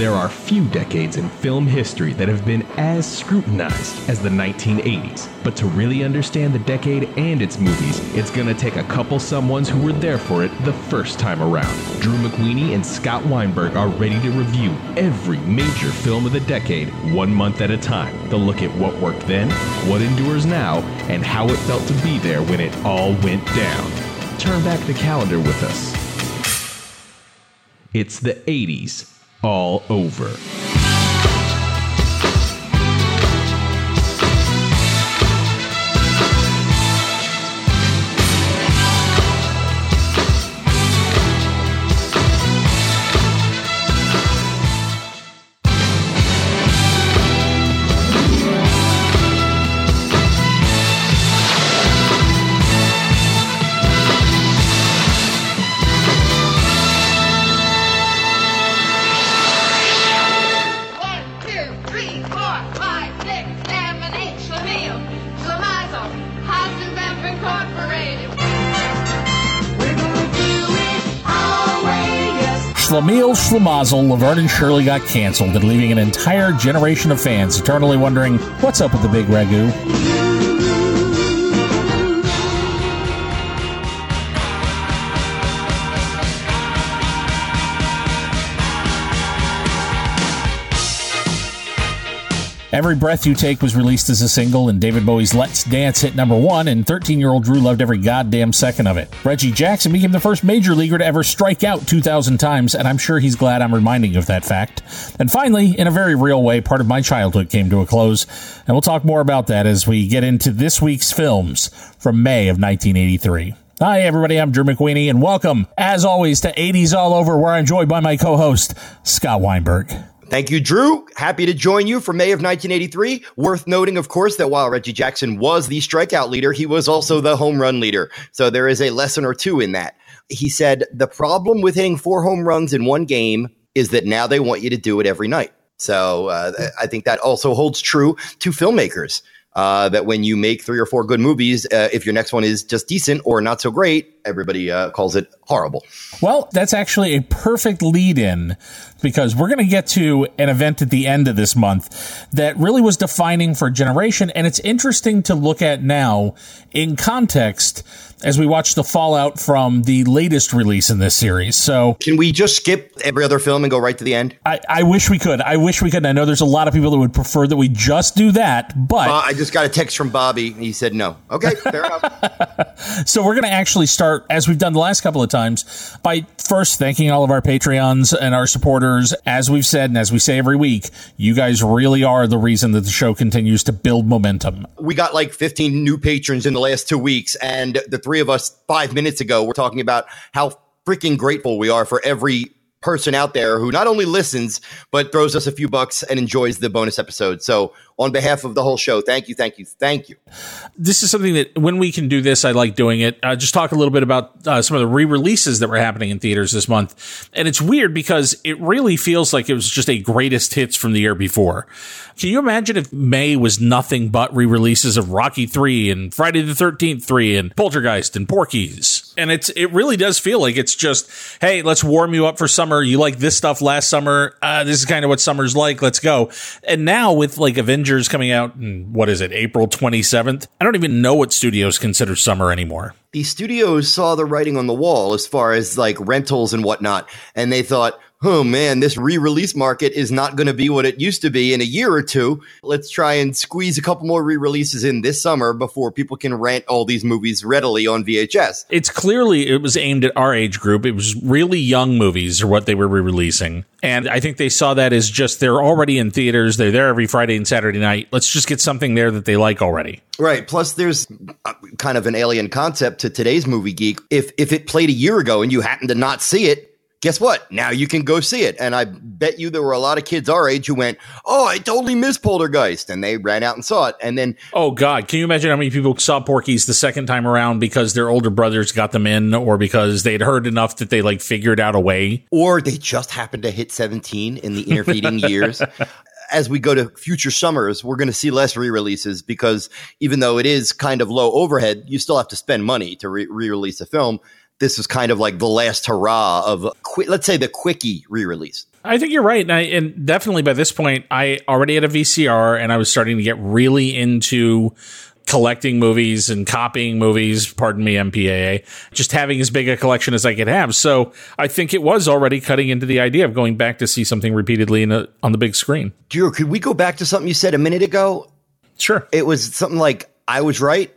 There are few decades in film history that have been as scrutinized as the 1980s. But to really understand the decade and its movies, it's gonna take a couple someones who were there for it the first time around. Drew McWeeny and Scott Weinberg are ready to review every major film of the decade, one month at a time. They'll look at what worked then, what endures now, and how it felt to be there when it all went down. Turn back the calendar with us. It's the 80s all over. Schlemiel, Schlemazel, Laverne and Shirley got canceled and leaving an entire generation of fans eternally wondering what's up with the big ragu. Every Breath You Take was released as a single, and David Bowie's Let's Dance hit number one, and 13 year old Drew loved every goddamn second of it. Reggie Jackson became the first major leaguer to ever strike out 2,000 times, and I'm sure he's glad I'm reminding you of that fact. And finally, in a very real way, part of my childhood came to a close, and we'll talk more about that as we get into this week's films from May of 1983. Hi, everybody. I'm Drew McWeeny, and welcome, as always, to 80s All Over, where I'm joined by my co host, Scott Weinberg. Thank you, Drew. Happy to join you for May of 1983. Worth noting, of course, that while Reggie Jackson was the strikeout leader, he was also the home run leader. So there is a lesson or two in that. He said the problem with hitting four home runs in one game is that now they want you to do it every night. So uh, I think that also holds true to filmmakers. Uh, that when you make three or four good movies, uh, if your next one is just decent or not so great, everybody uh, calls it horrible. Well, that's actually a perfect lead in because we're going to get to an event at the end of this month that really was defining for a generation. And it's interesting to look at now in context as we watch the fallout from the latest release in this series. So Can we just skip every other film and go right to the end? I, I wish we could. I wish we could. I know there's a lot of people that would prefer that we just do that, but Uh, I just got a text from Bobby. He said no. Okay, fair enough. So we're going to actually start, as we've done the last couple of times, by first thanking all of our Patreons and our supporters. As we've said, and as we say every week, you guys really are the reason that the show continues to build momentum. We got like 15 new patrons in the last two weeks, and the three of us five minutes ago were talking about how freaking grateful we are for every person out there who not only listens but throws us a few bucks and enjoys the bonus episode. So, on behalf of the whole show, thank you, thank you, thank you. This is something that when we can do this, I like doing it. Uh, just talk a little bit about uh, some of the re-releases that were happening in theaters this month. And it's weird because it really feels like it was just a greatest hits from the year before. Can you imagine if May was nothing but re-releases of Rocky 3 and Friday the 13th 3 and Poltergeist and Porky's? And it's, it really does feel like it's just, hey, let's warm you up for summer. You like this stuff last summer. Uh, this is kind of what summer's like. Let's go. And now with like Avengers coming out in, what is it, April 27th? I don't even know what studios consider summer anymore. The studios saw the writing on the wall as far as like rentals and whatnot, and they thought, oh man, this re release market is not going to be what it used to be in a year or two. Let's try and squeeze a couple more re releases in this summer before people can rent all these movies readily on VHS. It's clearly, it was aimed at our age group. It was really young movies or what they were re-releasing. And I think they saw that as just, they're already in theaters. They're there every Friday and Saturday night. Let's just get something there that they like already. Right. Plus, there's uh, kind of an alien concept to today's movie geek. If if it played a year ago and you happen to not see it, guess what? Now you can go see it. And I bet you there were a lot of kids our age who went, "Oh, I totally missed Poltergeist," and they ran out and saw it. And then Oh God! Can you imagine how many people saw Porky's the second time around because their older brothers got them in, or because they'd heard enough that they like figured out a way? or they just happened to hit 17 in the intervening years. As we go to future summers, we're going to see less re-releases because even though it is kind of low overhead, you still have to spend money to re- re-release a film. This is kind of like the last hurrah of, qui- let's say, the quickie re release. I think you're right. And, I, and definitely by this point, I already had a VCR and I was starting to get really into collecting movies and copying movies, pardon me, MPAA, just having as big a collection as I could have. So I think it was already cutting into the idea of going back to see something repeatedly a, on the big screen. Drew, could we go back to something you said a minute ago? Sure. It was something like, I was right.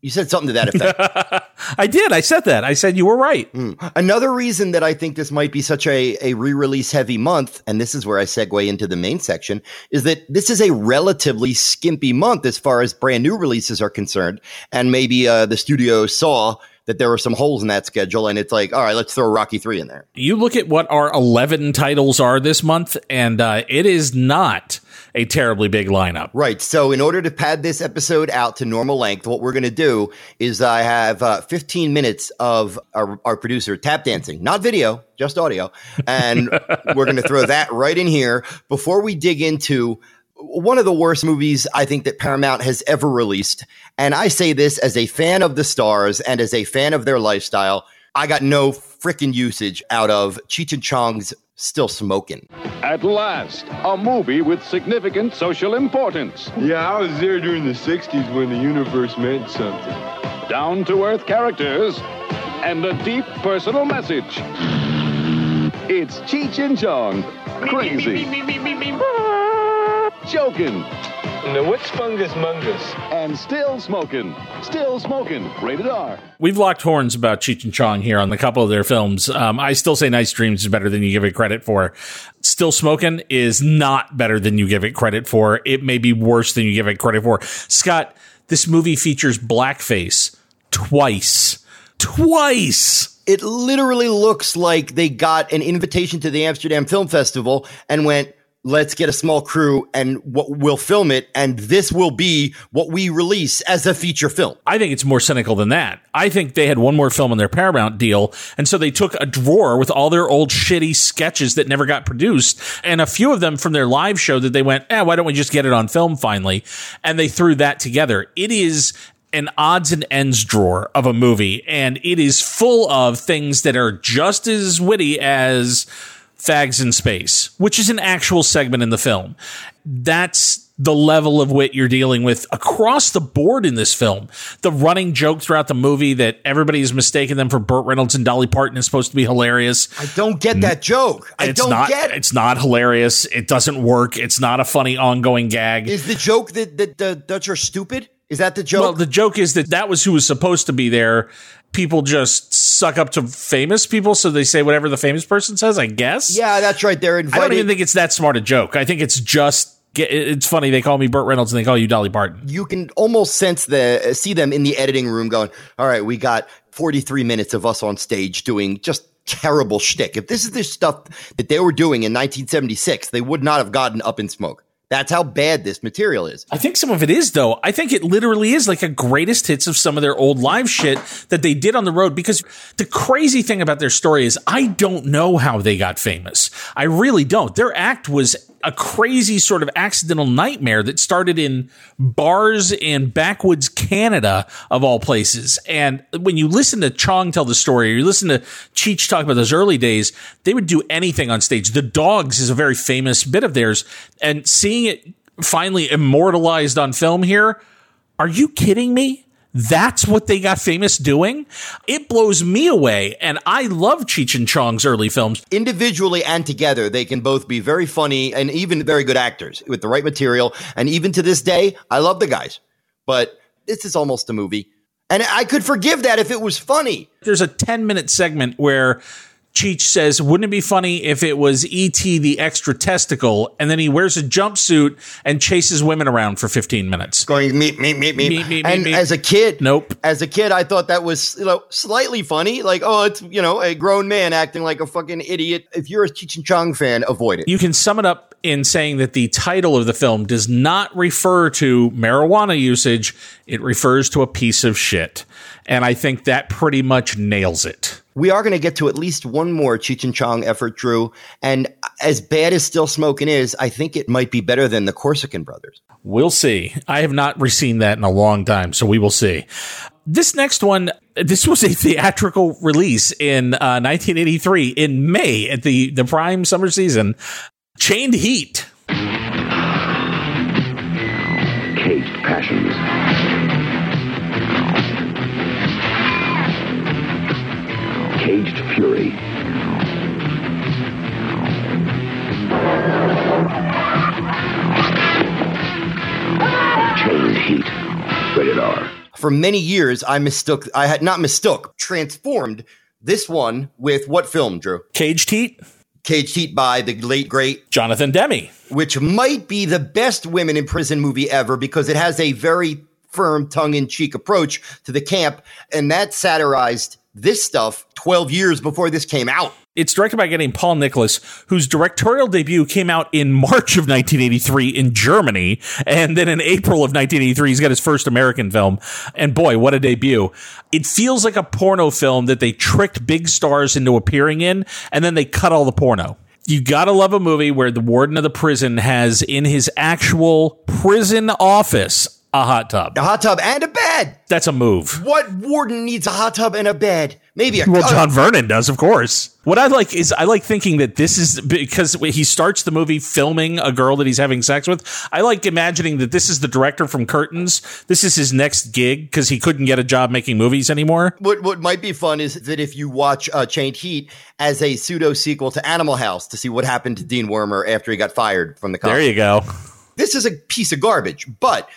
You said something to that effect. I did. I said that. I said you were right. Mm. Another reason that I think this might be such a, a re release heavy month, and this is where I segue into the main section, is that this is a relatively skimpy month as far as brand new releases are concerned. And maybe uh, the studio saw that there were some holes in that schedule, and it's like, all right, let's throw Rocky 3 in there. You look at what our 11 titles are this month, and uh, it is not a terribly big lineup. Right. So, in order to pad this episode out to normal length, what we're going to do is I have uh, 15 minutes of our, our producer tap dancing, not video, just audio. And we're going to throw that right in here before we dig into one of the worst movies I think that Paramount has ever released. And I say this as a fan of the stars and as a fan of their lifestyle. I got no freaking usage out of Cheech and Chong's Still Smoking. At last, a movie with significant social importance. Yeah, I was there during the 60s when the universe meant something. Down to earth characters and a deep personal message. It's Cheech and Chong. Crazy. Joking. Now, what's fungus mungus? And still smoking. Still smoking. Rated R. We've locked horns about Cheech and Chong here on a couple of their films. Um, I still say Nice Dreams is better than you give it credit for. Still Smoking is not better than you give it credit for. It may be worse than you give it credit for. Scott, this movie features blackface twice. Twice. It literally looks like they got an invitation to the Amsterdam Film Festival and went, let's get a small crew and what we'll film it and this will be what we release as a feature film. I think it's more cynical than that. I think they had one more film in their Paramount deal and so they took a drawer with all their old shitty sketches that never got produced and a few of them from their live show that they went, "Eh, why don't we just get it on film finally?" and they threw that together. It is an odds and ends drawer of a movie and it is full of things that are just as witty as Fags in Space, which is an actual segment in the film. That's the level of wit you're dealing with across the board in this film. The running joke throughout the movie that everybody everybody's mistaken them for Burt Reynolds and Dolly Parton is supposed to be hilarious. I don't get that joke. I it's don't not, get it. It's not hilarious. It doesn't work. It's not a funny ongoing gag. Is the joke that, that the Dutch are stupid? Is that the joke? Well, the joke is that that was who was supposed to be there. People just suck up to famous people, so they say whatever the famous person says. I guess. yeah, that's right. They're invited. I don't even think it's that smart a joke. I think it's just. It's funny they call me Burt Reynolds and they call you Dolly Parton. you can almost sense the see them in the editing room going, "All right, we got 43 minutes of us on stage doing just terrible shtick. If this is the stuff that they were doing in 1976, they would not have gotten up in smoke. That's how bad this material is. I think some of it is though. I think it literally is like a greatest hits of some of their old live shit that they did on the road because the crazy thing about their story is I don't know how they got famous. I really don't. Their act was a crazy sort of accidental nightmare that started in bars in backwoods Canada of all places. And when you listen to Chong tell the story, or you listen to Cheech talk about those early days, they would do anything on stage. The Dogs is a very famous bit of theirs, and seeing it finally immortalized on film here, are you kidding me? That's what they got famous doing? It blows me away. And I love Cheech and Chong's early films. Individually and together, they can both be very funny and even very good actors with the right material. And even to this day, I love the guys. But this is almost a movie. And I could forgive that if it was funny. There's a 10 minute segment where Cheech says, wouldn't it be funny if it was E.T. the extra testicle? And then he wears a jumpsuit and chases women around for 15 minutes. Going meet, meet, meet, meet. Meet, meet, and meet, as a kid, Nope. As a kid, I thought that was you know slightly funny. Like, oh, it's you know a grown man acting like a fucking idiot. If you're a Cheech and Chong fan, avoid it. You can sum it up in saying that the title of the film does not refer to marijuana usage. It refers to a piece of shit. And I think that pretty much nails it. we are going to get to at least one more Cheech and Chong effort, Drew. And as bad as Still Smoking is, I think it might be better than the Corsican Brothers. We'll see. I have not seen that in a long time, so we will see. This next one, This was a theatrical release in uh, 1983 in May at the, the prime summer season. Chained Heat. Caged passions. Fury. Chained heat. Rated R. For many years, I mistook, I had not mistook, transformed this one with what film, Drew? Caged Heat. Caged Heat by the late, great Jonathan Demme. which might be the best women in prison movie ever because it has a very firm tongue-in-cheek approach to the camp and that satirized this stuff 12 years before this came out It's directed by a guy named Paul Nicholas, whose directorial debut came out in March of 1983 in Germany. And then in April of 1983, he's got his first American film. And boy, what a debut. It feels like a porno film that they tricked big stars into appearing in, and then they cut all the porno. You gotta love a movie where the warden of the prison has in his actual prison office a hot tub. a hot tub and a bed That's a move. what warden needs a hot tub and a bed maybe a Well, John Vernon does, of course. What I like is I like thinking that this is because he starts the movie filming a girl that he's having sex with. I like imagining that this is the director from Curtains. This is his next gig because he couldn't get a job making movies anymore. what, what might be fun is that if you watch uh, Chained Heat as a pseudo sequel to Animal House to see what happened to Dean Wormer after he got fired from the There you go. this is a piece of garbage. But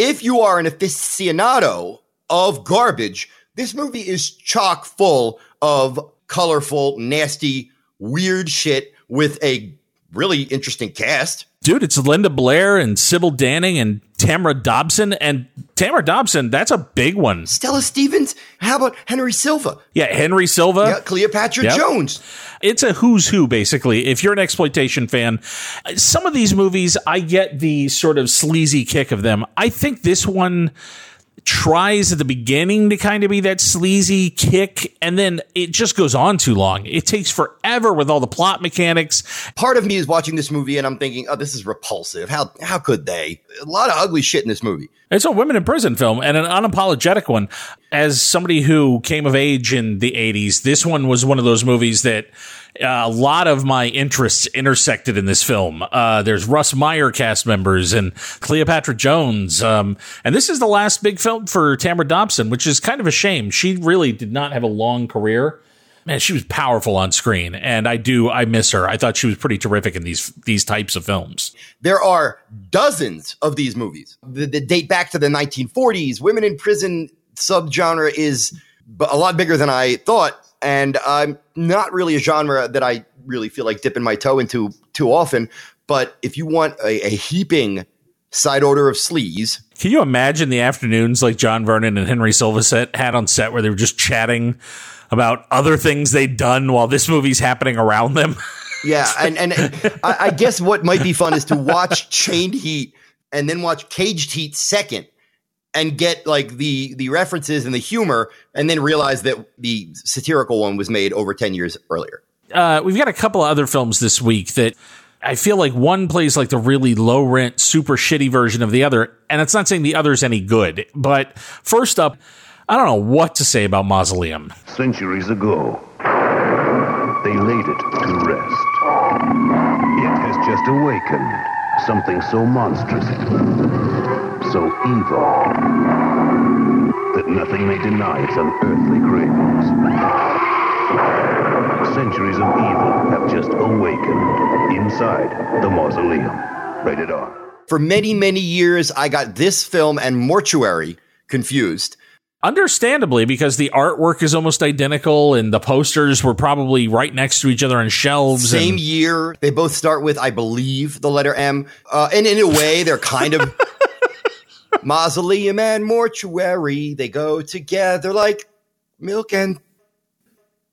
if you are an aficionado of garbage, this movie is chock full of colorful, nasty, weird shit with a really interesting cast. Dude, it's Linda Blair and Sybil Danning and Tamara Dobson. And Tamara Dobson, that's a big one. Stella Stevens. How about Henry Silva? Yeah, Henry Silva. Yeah, Cleopatra Yep. Jones. it's a who's who basically if you're an exploitation fan some of these movies i get the sort of sleazy kick of them i think this one tries at the beginning to kind of be that sleazy kick and then it just goes on too long it takes forever with all the plot mechanics Part of me is watching this movie and I'm thinking, oh, this is repulsive. How how could they? A lot of ugly shit in this movie. It's a women in prison film and an unapologetic one. As somebody who came of age in the 80s, this one was one of those movies that a lot of my interests intersected in this film. Uh, there's Russ Meyer cast members and Cleopatra Jones. Um, and this is the last big film for Tamara Dobson, which is kind of a shame. She really did not have a long career. Man, she was powerful on screen, and I do I miss her. I thought she was pretty terrific in these these types of films. There are dozens of these movies that, that date back to the 1940s. Women in prison subgenre is a lot bigger than I thought, and I'm not really a genre that I really feel like dipping my toe into too often. But if you want a, a heaping side order of sleaze, Can you imagine the afternoons like John Vernon and Henry Silva set had on set where they were just chatting about other things they'd done while this movie's happening around them? yeah, and and I, I guess what might be fun is to watch Chained Heat and then watch Caged Heat second. And get like the the references and the humor, and then realize that the satirical one was made over ten years earlier. uh, we've got a couple of other films this week that I feel like one plays like the really low rent, super shitty version of the other. And it's not saying the other's any good. But first up, I don't know what to say about Mausoleum. Centuries ago, they laid it to rest. It has just awakened something so monstrous, so evil, that nothing may deny its unearthly cravings. Centuries of evil have just awakened inside the mausoleum. Rated R. For many, many years, I got this film and Mortuary confused. Understandably, because the artwork is almost identical and the posters were probably right next to each other on shelves. Same and- year, they both start with, I believe, the letter M. Uh, and in a way, they're kind of mausoleum and mortuary. They go together like milk and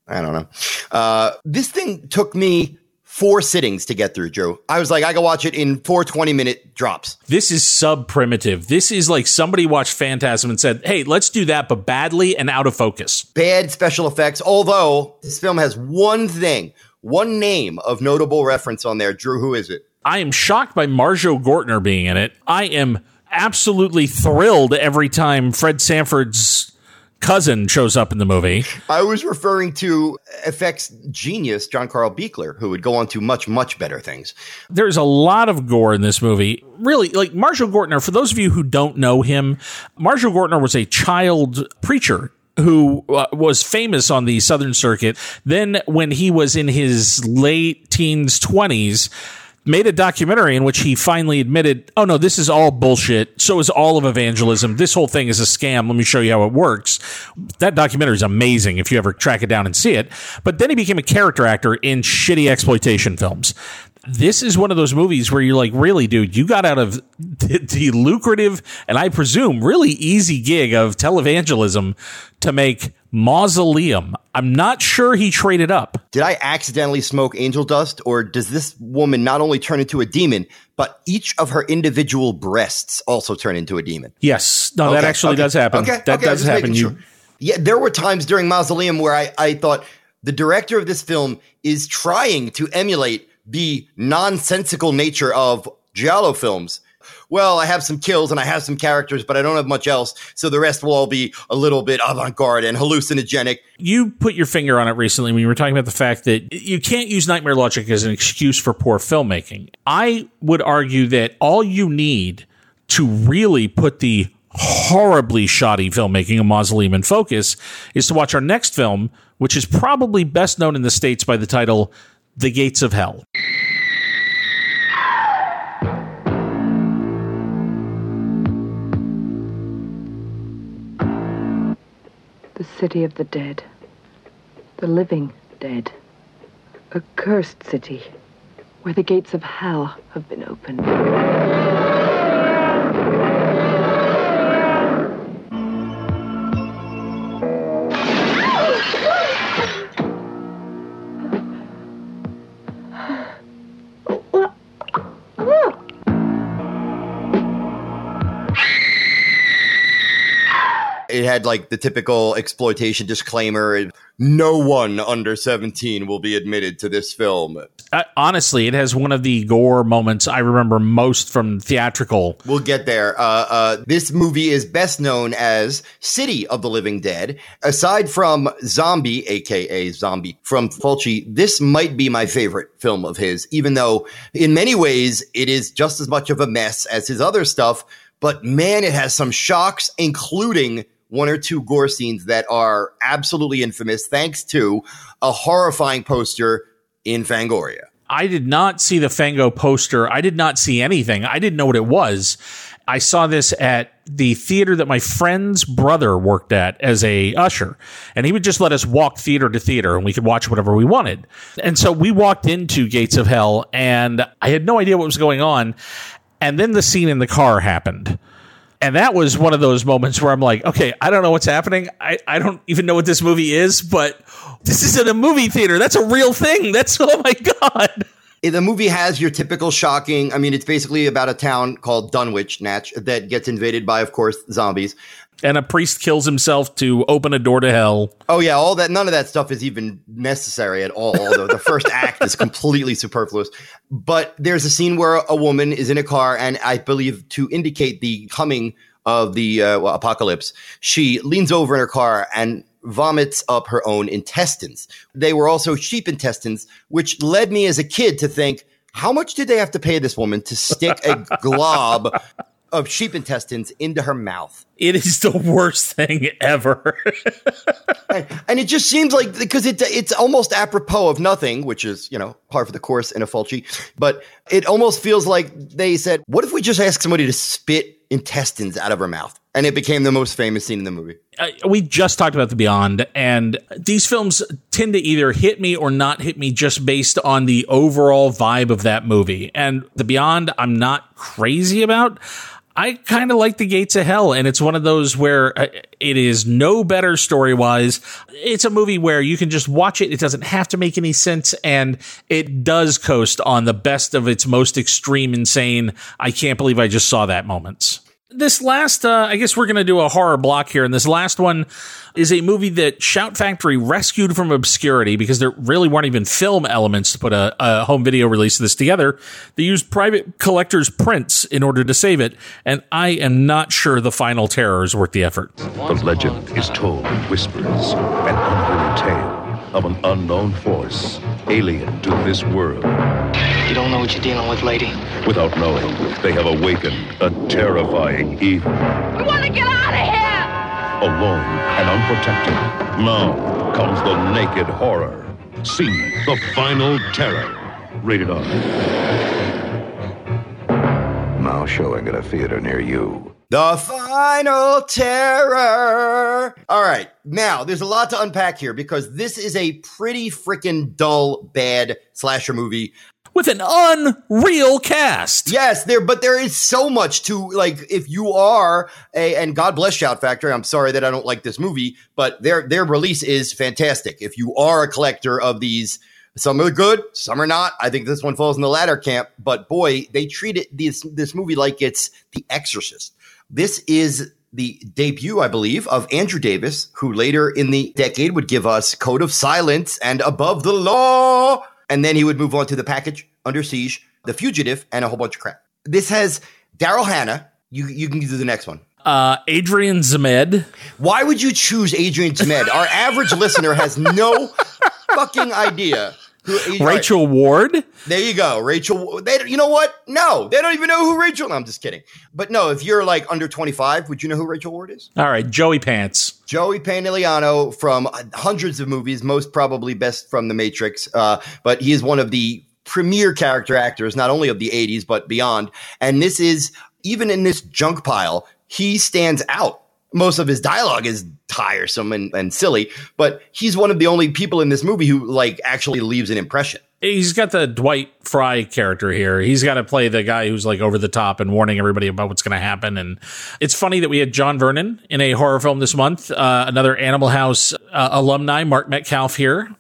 I don't know. Uh, this thing took me four sittings to get through, Joe. I was like, I can watch it in four 20 minute drops. This is sub primitive. This is like somebody watched Phantasm and said, hey, let's do that, but badly and out of focus. Bad special effects, although this film has one thing, one name of notable reference on there. Drew, who is it? I am shocked by Marjoe Gortner being in it. I am absolutely thrilled every time Fred Sanford's cousin shows up in the movie. I was referring to effects genius John Carl Buechler, who would go on to much, much better things. There's a lot of gore in this movie. Really, like Marjoe Gortner, for those of you who don't know him, Marjoe Gortner was a child preacher who uh, was famous on the Southern Circuit. Then, when he was in his late teens, 20s, made a documentary in which he finally admitted, oh no, this is all bullshit. So is all of evangelism. This whole thing is a scam. Let me show you how it works. That documentary is amazing if you ever track it down and see it. But then he became a character actor in shitty exploitation films. This is one of those movies where you're like, really, dude, you got out of the, the lucrative and I presume really easy gig of televangelism to make Mausoleum. I'm not sure he traded up. Did I accidentally smoke angel dust, or does this woman not only turn into a demon, but each of her individual breasts also turn into a demon? Yes. No, that actually okay, does happen. Okay, that okay, does happen. making You. Yeah, there were times during Mausoleum where I, I thought the director of this film is trying to emulate the nonsensical nature of Giallo films. Well, I have some kills and I have some characters, but I don't have much else. So the rest will all be a little bit avant garde and hallucinogenic. you put your finger on it recently when you were talking about the fact that you can't use nightmare logic as an excuse for poor filmmaking. I would argue that all you need to really put the horribly shoddy filmmaking of Mausoleum in focus is to watch our next film, which is probably best known in the States by the title The Gates of Hell. City of the dead. The living dead. A cursed city where the gates of hell have been opened. It had like the typical exploitation disclaimer. No one under 17 will be admitted to this film. Uh, honestly, it has one of the gore moments I remember most from theatrical. We'll get there. Uh, uh, this movie is best known as City of the Living Dead. Aside from Zombie, aka Zombie from Fulci, this might be my favorite film of his, even though in many ways it is just as much of a mess as his other stuff. But man, it has some shocks, including one or two gore scenes that are absolutely infamous, thanks to a horrifying poster in Fangoria. I did not see the Fango poster. I did not see anything. I didn't know what it was. I saw this at the theater that my friend's brother worked at as a usher, and he would just let us walk theater to theater, and we could watch whatever we wanted. And so we walked into Gates of Hell, and I had no idea what was going on. And then the scene in the car happened. And that was one of those moments where I'm like, okay, I don't know what's happening. I, I don't even know what this movie is, but this is in a movie theater. That's a real thing. That's, oh my God. The movie has your typical shocking. I mean, it's basically about a town called Dunwich, Natch, that gets invaded by, of course, zombies. And a priest kills himself to open a door to hell. Oh yeah, all that. None of that stuff is even necessary at all. Although the first act is completely superfluous. But there's a scene where a woman is in a car, and I believe to indicate the coming of the uh, well, apocalypse, she leans over in her car and vomits up her own intestines. They were also sheep intestines, which led me as a kid to think, how much did they have to pay this woman to stick a glob of sheep intestines into her mouth? It is the worst thing ever. and, and it just seems like because it it's almost apropos of nothing, which is you know par for the course in a Fulci. But it almost feels like they said, "What if we just ask somebody to spit intestines out of her mouth?" And it became the most famous scene in the movie. Uh, we just talked about The Beyond, and these films tend to either hit me or not hit me just based on the overall vibe of that movie. And The Beyond, I'm not crazy about. I kind of like The Gates of Hell, and it's one of those where uh, it is no better story wise. It's a movie where you can just watch it. It doesn't have to make any sense, and it does coast on the best of its most extreme, insane, I can't believe I just saw that moments. This last, uh, I guess we're going to do a horror block here. And this last one is a movie that Shout Factory rescued from obscurity because there really weren't even film elements to put a, a home video release of this together. They used private collectors' prints in order to save it. And I am not sure the final terror is worth the effort. The legend is told in whispers, an unholy tale of an unknown force, alien to this world. You don't know what you're dealing with, lady. Without knowing, they have awakened a terrifying evil. We want to get out of here! Alone and unprotected, now comes the naked horror. See the final terror. Rated R. Now showing at a theater near you. The final terror. All right. Now, there's a lot to unpack here because this is a pretty freaking dull, bad slasher movie. With an unreal cast. Yes, there, but there is so much to like. If you are a, and God bless Shout Factory. I'm sorry that I don't like this movie, but their their release is fantastic. If you are a collector of these, some are good, some are not. I think this one falls in the latter camp. But boy, they treated this this movie like it's The Exorcist. This is the debut, I believe, of Andrew Davis, who later in the decade would give us Code of Silence and Above the Law. And then he would move on to The Package, Under Siege, The Fugitive, and a whole bunch of crap. This has Daryl Hannah. You, you can do the next one. Uh, Adrian Zmed. Why would you choose Adrian Zmed? Our average listener has no fucking idea who Rachel Ward. There you go, Rachel. They, you know what? No, they don't even know who Rachel. No, I'm just kidding. But no, if you're like under 25, would you know who Rachel Ward is? All right, Joey Pants. Joey Pantoliano from hundreds of movies, most probably best from The Matrix. Uh, but he is one of the premier character actors, not only of the 80s but beyond. And this is even in this junk pile, he stands out. Most of his dialogue is tiresome and, and silly, but he's one of the only people in this movie who like actually leaves an impression. He's got the Dwight Frye character here. He's got to play the guy who's like over the top and warning everybody about what's going to happen. And it's funny that we had John Vernon in a horror film this month. Uh, another Animal House uh, alumni, Mark Metcalf here,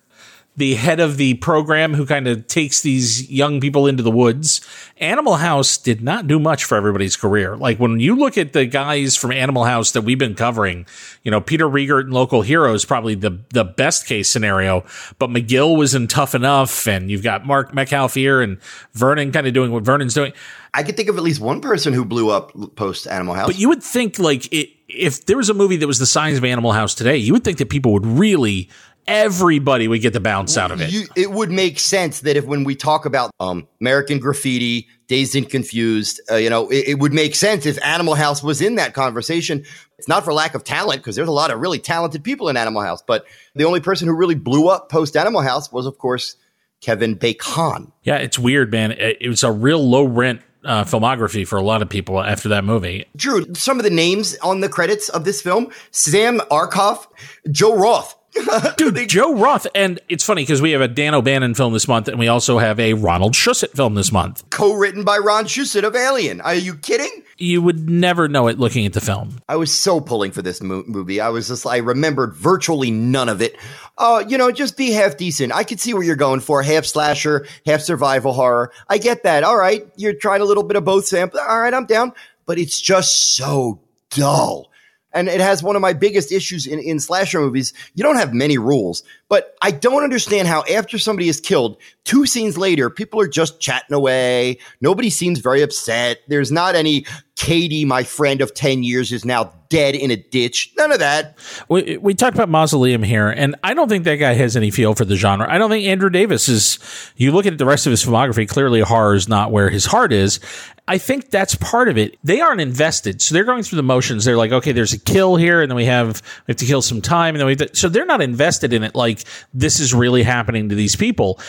the head of the program who kind of takes these young people into the woods. Animal House did not do much for everybody's career. Like when you look at the guys from Animal House that we've been covering, you know, Peter Riegert and Local Heroes probably the the best case scenario, but McGill was in Tough Enough, and you've got Mark Metcalf here and Vernon kind of doing what Vernon's doing. I could think of at least one person who blew up post Animal House. But you would think like it, if there was a movie that was the size of Animal House today, you would think that people would really everybody would get the bounce out of it. You, it would make sense that if when we talk about um, American Graffiti, Dazed and Confused, uh, you know, it, it would make sense if Animal House was in that conversation. It's not for lack of talent because there's a lot of really talented people in Animal House, but the only person who really blew up post Animal House was, of course, Kevin Bacon. yeah, it's weird, man. It, it was a real low rent uh, filmography for a lot of people after that movie. Drew, some of the names on the credits of this film: Sam Arkoff, Joe Roth. Dude, Joe Roth. And it's funny because we have a Dan O'Bannon film this month, and we also have a Ronald Shusett film this month. co-written by Ron Shusett of Alien. Are you kidding? You would never know it looking at the film. I was so pulling for this mo- movie. I was just, I remembered virtually none of it. Uh, you know, just be half decent. I could see where you're going for half slasher, half survival horror. I get that. All right. You're trying a little bit of both, Sam. All right. I'm down. But it's just so dull. And it has one of my biggest issues in, in slasher movies. You don't have many rules, but I don't understand how after somebody is killed, two scenes later, people are just chatting away. Nobody seems very upset. There's not any Katie, my friend of 10 years, is now dead in a ditch. None of that. We, we talked about Mausoleum here, and I don't think that guy has any feel for the genre. I don't think Andrew Davis is, you look at the rest of his filmography, clearly horror is not where his heart is. I think that's part of it. They aren't invested. So they're going through the motions. They're like, okay, there's a kill here, and then we have, we have to kill some time, and then we to, so they're not invested in it like this is really happening to these people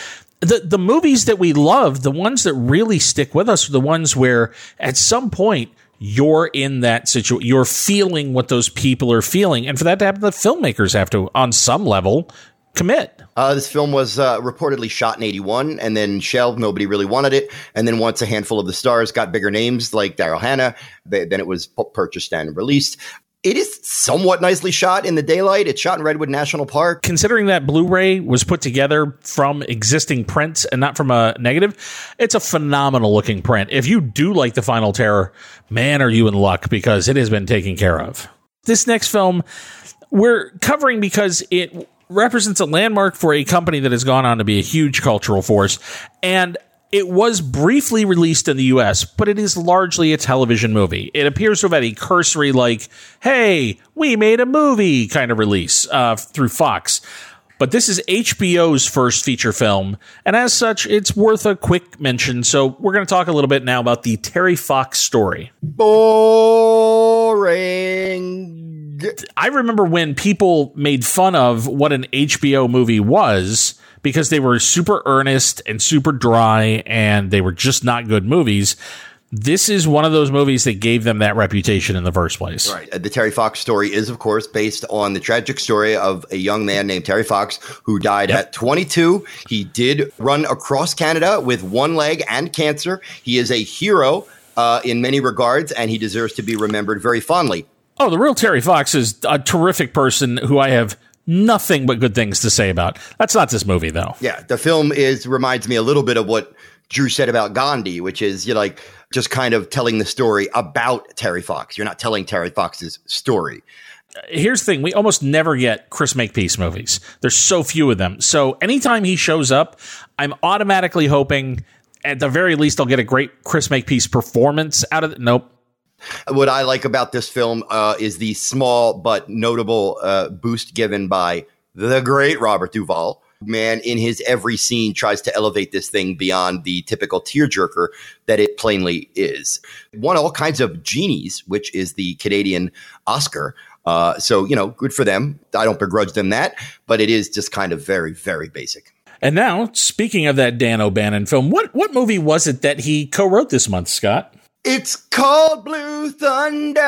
the the movies that we love, the ones that really stick with us, are the ones where at some point you're in that situation, you're feeling what those people are feeling, and for that to happen, the filmmakers have to, on some level, commit. Uh, this film was uh, reportedly shot in 81 and then shelved. Nobody really wanted it. And then once a handful of the stars got bigger names like Daryl Hannah, they, then it was pu- purchased and released. It is somewhat nicely shot in the daylight. It's shot in Redwood National Park. Considering that Blu-ray was put together from existing prints and not from a negative, it's a phenomenal looking print. If you do like The Final Terror, man, are you in luck because it has been taken care of. This next film we're covering because it represents a landmark for a company that has gone on to be a huge cultural force and it was briefly released in the US, but it is largely a television movie. It appears to have had a cursory, like, hey, we made a movie kind of release uh, through Fox. But this is HBO's first feature film, and as such, it's worth a quick mention. So, we're going to talk a little bit now about the Terry Fox story. Boring. I remember when people made fun of what an HBO movie was because they were super earnest and super dry and they were just not good movies. This is one of those movies that gave them that reputation in the first place. Right. Uh, The Terry Fox story is, of course, based on the tragic story of a young man named Terry Fox who died Yep. at 22. He did run across Canada with one leg and cancer. He is a hero uh, in many regards, and he deserves to be remembered very fondly. Oh, the real Terry Fox is a terrific person who I have nothing but good things to say about. That's not this movie, though. Yeah, the film is reminds me a little bit of what Drew said about Gandhi, which is you know, like just kind of telling the story about Terry Fox. You're not telling Terry Fox's story. Here's the thing we almost never get Chris Makepeace movies. There's so few of them. So anytime he shows up, I'm automatically hoping at the very least I'll get a great Chris Makepeace performance out of it. Nope. What I like about this film uh, is the small but notable uh, boost given by the great Robert Duvall. Man, in his every scene, tries to elevate this thing beyond the typical tearjerker that it plainly is. Won all kinds of genies, which is the Canadian Oscar. Uh, so, you know, good for them. I don't begrudge them that, but it is just kind of very, very basic. And now, speaking of that Dan O'Bannon film, what what movie was it that he co-wrote this month, Scott? It's called Blue Thunder.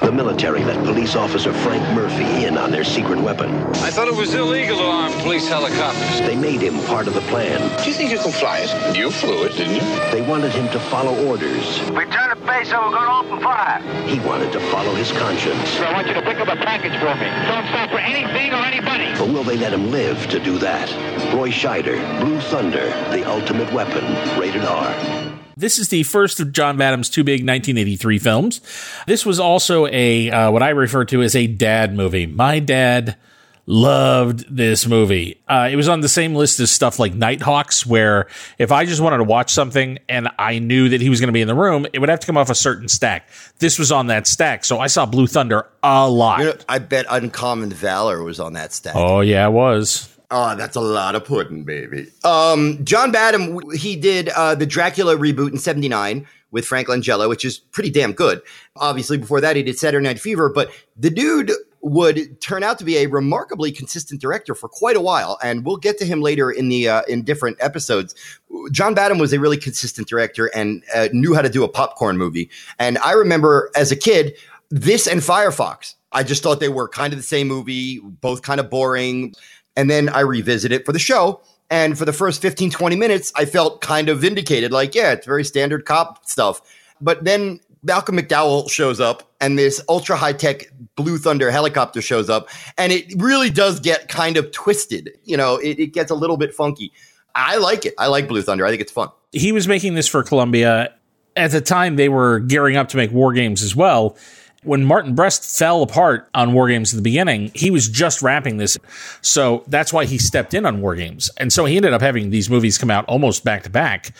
The military let police officer Frank Murphy in on their secret weapon. I thought it was illegal to arm police helicopters. They made him part of the plan. Do you think you can fly it? You flew it, didn't you? They wanted him to follow orders. We turn the base and we're going to open fire. He wanted to follow his conscience. I want you to pick up a package for me. Don't stop for anything or anybody. But will they let him live to do that? Roy Scheider, Blue Thunder, The Ultimate Weapon, rated R. This is the first of John Badham's two big 1983 films. This was also a uh, what I refer to as a dad movie. My dad loved this movie. Uh, it was on the same list as stuff like Nighthawks, where if I just wanted to watch something and I knew that he was going to be in the room, it would have to come off a certain stack. This was on that stack, so I saw Blue Thunder a lot. You know, I bet Uncommon Valor was on that stack. oh yeah, it was. Oh, that's a lot of pudding, baby. Um, John Badham, he did uh, the Dracula reboot in 79 with Frank Langella, which is pretty damn good. Obviously, before that, he did Saturday Night Fever, but the dude would turn out to be a remarkably consistent director for quite a while, and we'll get to him later in the uh, in different episodes. John Badham was a really consistent director and uh, knew how to do a popcorn movie. And I remember as a kid, this and Firefox. I just thought they were kind of the same movie, both kind of boring. And then I revisit it for the show. And for the first 15, 20 minutes, I felt kind of vindicated. Like, yeah, it's very standard cop stuff. But then Malcolm McDowell shows up and this ultra high tech Blue Thunder helicopter shows up. And it really does get kind of twisted. You know, it, it gets a little bit funky. I like it. I like Blue Thunder. I think it's fun. he was making this for Columbia. At the time, they were gearing up to make War Games as well. When Martin Brest fell apart on War Games at the beginning, he was just wrapping this. So that's why he stepped in on War Games. And so he ended up having these movies come out almost back to back.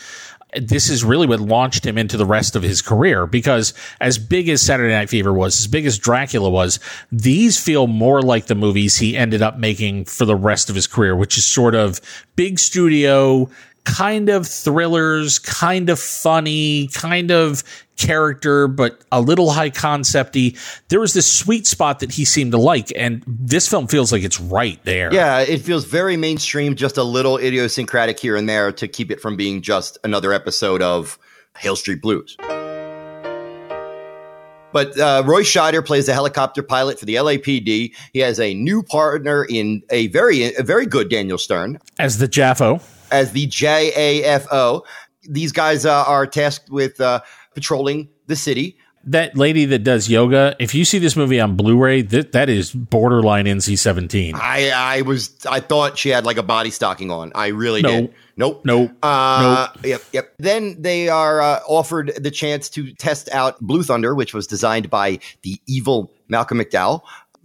This is really what launched him into the rest of his career because as big as Saturday Night Fever was, as big as Dracula was, these feel more like the movies he ended up making for the rest of his career, which is sort of big studio, kind of thrillers, kind of funny, kind of character, but a little high concepty. There was this sweet spot that he seemed to like, and this film feels like it's right there. Yeah, it feels very mainstream, just a little idiosyncratic here and there to keep it from being just another episode of Hill Street Blues. But uh, Roy Scheider plays the helicopter pilot for the LAPD. He has a new partner in a very, a very good Daniel Stern As the Jaffo. As the JAFO. These guys uh, are tasked with uh, patrolling the city. that lady that does yoga, if you see this movie on Blu-ray, that that is borderline NC-17. I I was I thought she had like a body stocking on. I really No. did. Nope. Nope. Uh, Yep. Yep. Then they are uh, offered the chance to test out Blue Thunder, which was designed by the evil Malcolm McDowell.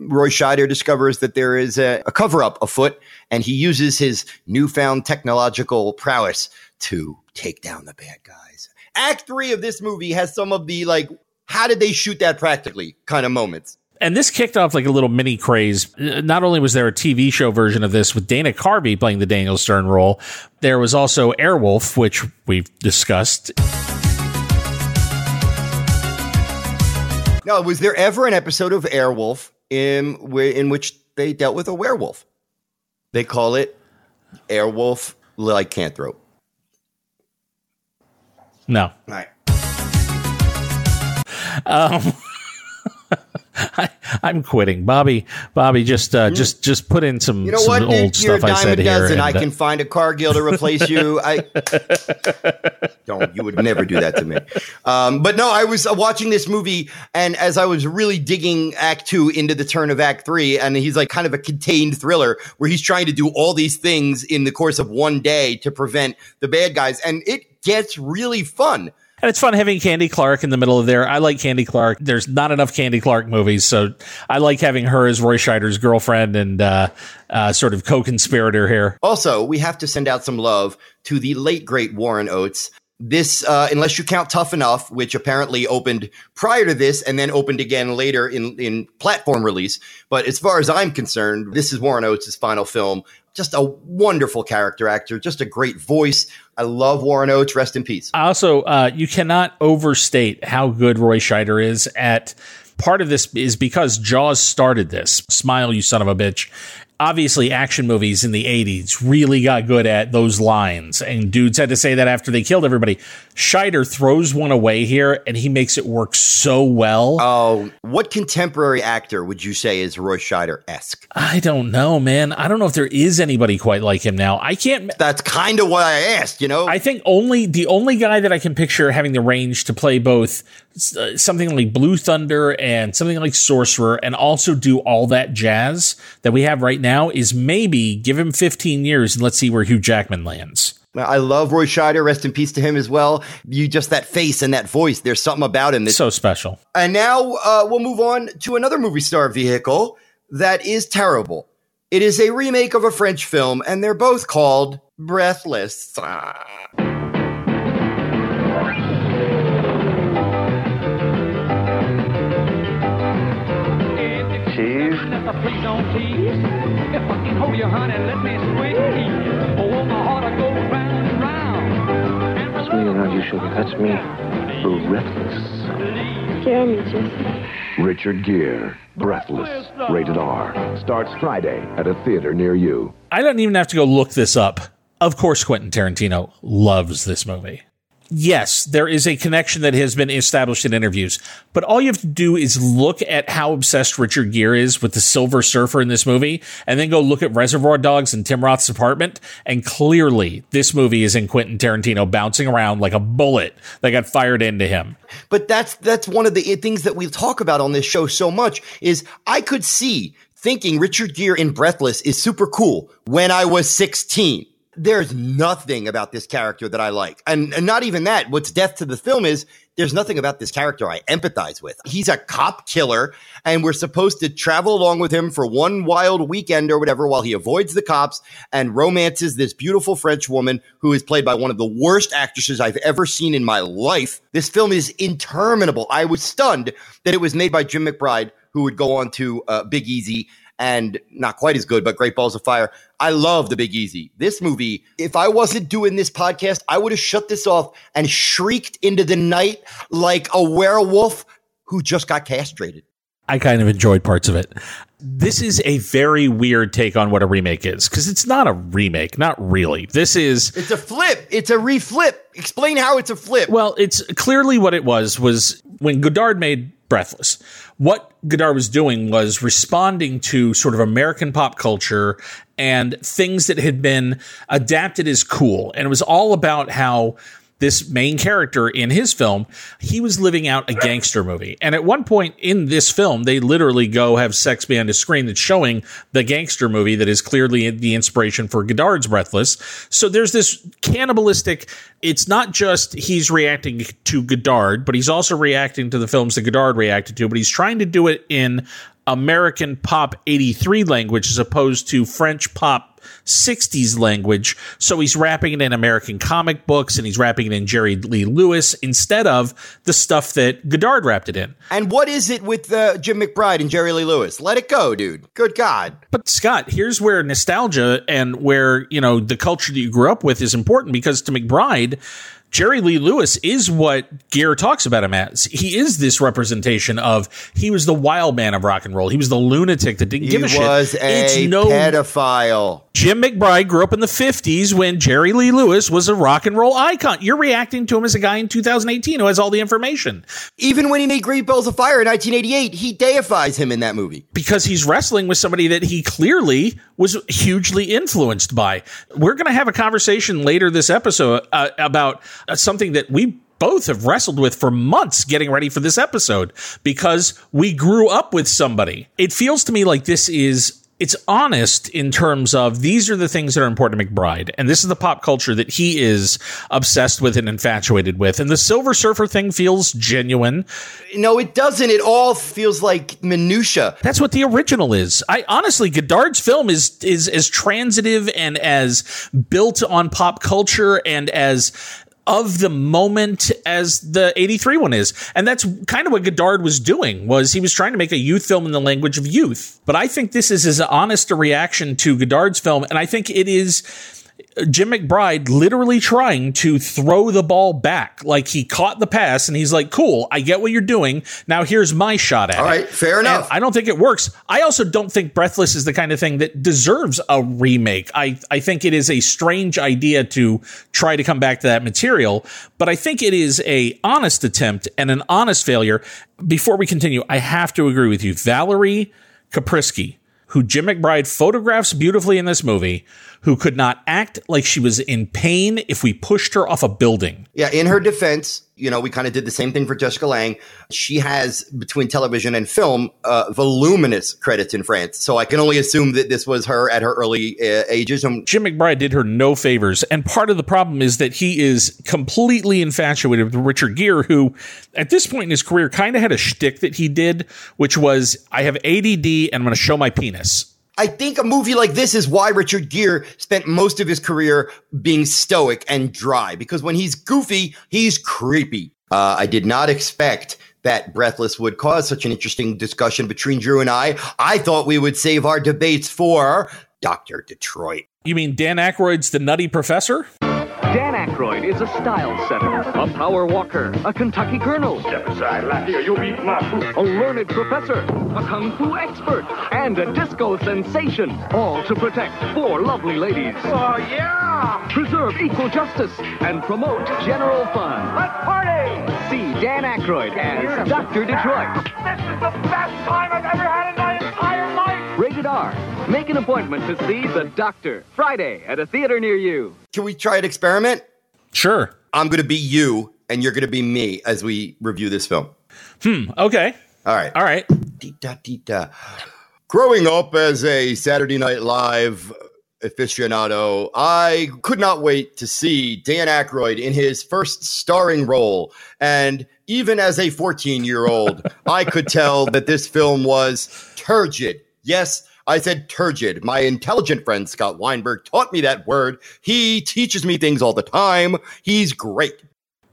Roy Scheider discovers that there is a, a cover up afoot, and he uses his newfound technological prowess to take down the bad guys. Act three of this movie has some of the like, how did they shoot that practically kind of moments. And this kicked off like a little mini craze. Uh, Not only was there a TV show version of this with Dana Carvey playing the Daniel Stern role, there was also Airwolf, which we've discussed. Now, was there ever an episode of Airwolf in in which they dealt with a werewolf? They call it Airwolf lycanthrope. No. All right. Um, I, I'm quitting, Bobby. Bobby, just uh, just just put in some, You know some what? old Nick? You're a stuff I said here. dozen. I and, uh, can find a Cargill to replace you. I don't. You would never do that to me. Um, but no, I was uh, watching this movie, and as I was really digging Act Two into the turn of Act Three, and he's like kind of a contained thriller where he's trying to do all these things in the course of one day to prevent the bad guys, and it gets really fun. And it's fun having Candy Clark in the middle of there. I like Candy Clark. There's not enough Candy Clark movies, so I like having her as Roy Scheider's girlfriend and uh, uh, sort of co-conspirator here. Also, we have to send out some love to the late great Warren Oates. This, uh, unless you count Tough Enough, which apparently opened prior to this and then opened again later in, in platform release. But as far as I'm concerned, this is Warren Oates' final film. Just a wonderful character actor, just a great voice. I love Warren Oates. Rest in peace. Also, uh, you cannot overstate how good Roy Scheider is at. Part of this is because Jaws started this. Smile, you son of a bitch. Obviously, action movies in the 80s really got good at those lines, and dudes had to say that after they killed everybody. Scheider throws one away here, and he makes it work so well. Oh, what contemporary actor would you say is Roy Scheider esque? I don't know, man. I don't know if there is anybody quite like him now. I can't. That's kind of why I asked, you know? I think only the only guy that I can picture having the range to play both something like Blue Thunder and something like Sorcerer and also do all that jazz that we have right now is maybe give him 15 years and let's see where Hugh Jackman lands. I love Roy Scheider. Rest in peace to him as well. You just that face and that voice. There's something about him that's So special. And now uh, we'll move on to another movie star vehicle that is terrible. It is a remake of a French film, and they're both called Breathless. Honey, let me squeeze. Oh, my heart, I go round and round. That's me, not you, sugar. That's me. Breathless. Scare me, Jesse. Richard Gere, Breathless, rated R. Starts Friday at a theater near you. I don't even have to go look this up. Of course, Quentin Tarantino loves this movie. Yes, there is a connection that has been established in interviews, but all you have to do is look at how obsessed Richard Gere is with the Silver Surfer in this movie, and then go look at Reservoir Dogs and Tim Roth's apartment, and clearly this movie is in Quentin Tarantino bouncing around like a bullet that got fired into him. But that's that's one of the things that we talk about on this show so much is I could see thinking Richard Gere in Breathless is super cool when I was 16. There's nothing about this character that I like. And, and not even that. What's death to the film is there's nothing about this character I empathize with. He's a cop killer, and we're supposed to travel along with him for one wild weekend or whatever while he avoids the cops and romances this beautiful French woman who is played by one of the worst actresses I've ever seen in my life. This film is interminable. I was stunned that it was made by Jim McBride, who would go on to uh, Big Easy and not quite as good, but Great Balls of Fire. I love the Big Easy. This movie, if I wasn't doing this podcast, I would have shut this off and shrieked into the night like a werewolf who just got castrated. I kind of enjoyed parts of it. This is a very weird take on what a remake is because it's not a remake, not really. This is It's a flip. It's a reflip. Explain how it's a flip. Well, it's clearly what it was was when Godard made Breathless. What Godard was doing was responding to sort of American pop culture and things that had been adapted as cool. And it was all about how this main character in his film, he was living out a gangster movie. And at one point in this film, they literally go have sex behind a screen that's showing the gangster movie that is clearly the inspiration for Godard's Breathless. So there's this cannibalistic, it's not just he's reacting to Godard, but he's also reacting to the films that Godard reacted to, but he's trying to do it in American pop 83 language as opposed to French pop 60s language. So he's wrapping it in American comic books and he's wrapping it in Jerry Lee Lewis instead of the stuff that Godard wrapped it in. And what is it with uh, Jim McBride and Jerry Lee Lewis? Let it go, dude. Good God. But Scott, here's where nostalgia and where, you know, the culture that you grew up with is important because to McBride, Jerry Lee Lewis is what Gere talks about him as. He is this representation of he was the wild man of rock and roll. He was the lunatic that didn't He give a shit. He was a it's no pedophile. Jim McBride grew up in the 50s when Jerry Lee Lewis was a rock and roll icon. You're reacting to him as a guy in 2018 who has all the information. Even when he made Great Balls of Fire in 1988, he deifies him in that movie. because he's wrestling with somebody that he clearly was hugely influenced by. We're going to have a conversation later this episode uh, about uh, something that we both have wrestled with for months getting ready for this episode because we grew up with somebody. It feels to me like this is it's honest in terms of these are the things that are important to McBride, and this is the pop culture that he is obsessed with and infatuated with. And the Silver Surfer thing feels genuine. No, it doesn't. It all feels like minutia. That's what the original is. I honestly, Godard's film is is as transitive and as built on pop culture and as of the moment as the 83 one is. And that's kind of what Godard was doing was he was trying to make a youth film in the language of youth. But I think this is as honest a reaction to Godard's film and I think it is Jim McBride literally trying to throw the ball back. Like he caught the pass and he's like, cool, I get what you're doing. Now here's my shot at All it. right, fair And enough. I don't think it works. I also don't think Breathless is the kind of thing that deserves a remake. I, I think it is a strange idea to try to come back to that material, but I think it is a honest attempt and an honest failure. Before we continue, I have to agree with you. Valerie Kaprisky, who Jim McBride photographs beautifully in this movie, who could not act like she was in pain if we pushed her off a building. Yeah, in her defense, you know, we kind of did the same thing for Jessica Lange. She has, between television and film, uh, voluminous credits in France. So I can only assume that this was her at her early uh, ages. And Jim McBride did her no favors. And part of the problem is that he is completely infatuated with Richard Gere, who at this point in his career kind of had a shtick that he did, which was I have ADD and I'm going to show my penis. I think a movie like this is why Richard Gere spent most of his career being stoic and dry, because when he's goofy, he's creepy. Uh, I did not expect that Breathless would cause such an interesting discussion between Drew and I. I thought we would save our debates for Dr. Detroit. You mean Dan Aykroyd's The Nutty Professor? Dan Aykroyd is a style setter, a power walker, a Kentucky colonel. Step aside, Lafayette, you'll eat my food. A learned professor, a kung fu expert, and a disco sensation. All to protect four lovely ladies. Oh, yeah! Preserve equal justice and promote general fun. Let's party! See Dan Aykroyd as Dr. Detroit. This is the best time I've ever had in my entire life! Rated R. Make an appointment to see The Doctor Friday at a theater near you. Can we try an experiment? Sure. I'm going to be you, and you're going to be me as we review this film. Hmm. Okay. All right. All right. Dee-da, dee-da. Growing up as a Saturday Night Live aficionado, I could not wait to see Dan Aykroyd in his first starring role. And even as a 14 year old, I could tell that this film was turgid. Yes, I said turgid. My intelligent friend Scott Weinberg taught me that word. He teaches me things all the time. He's great.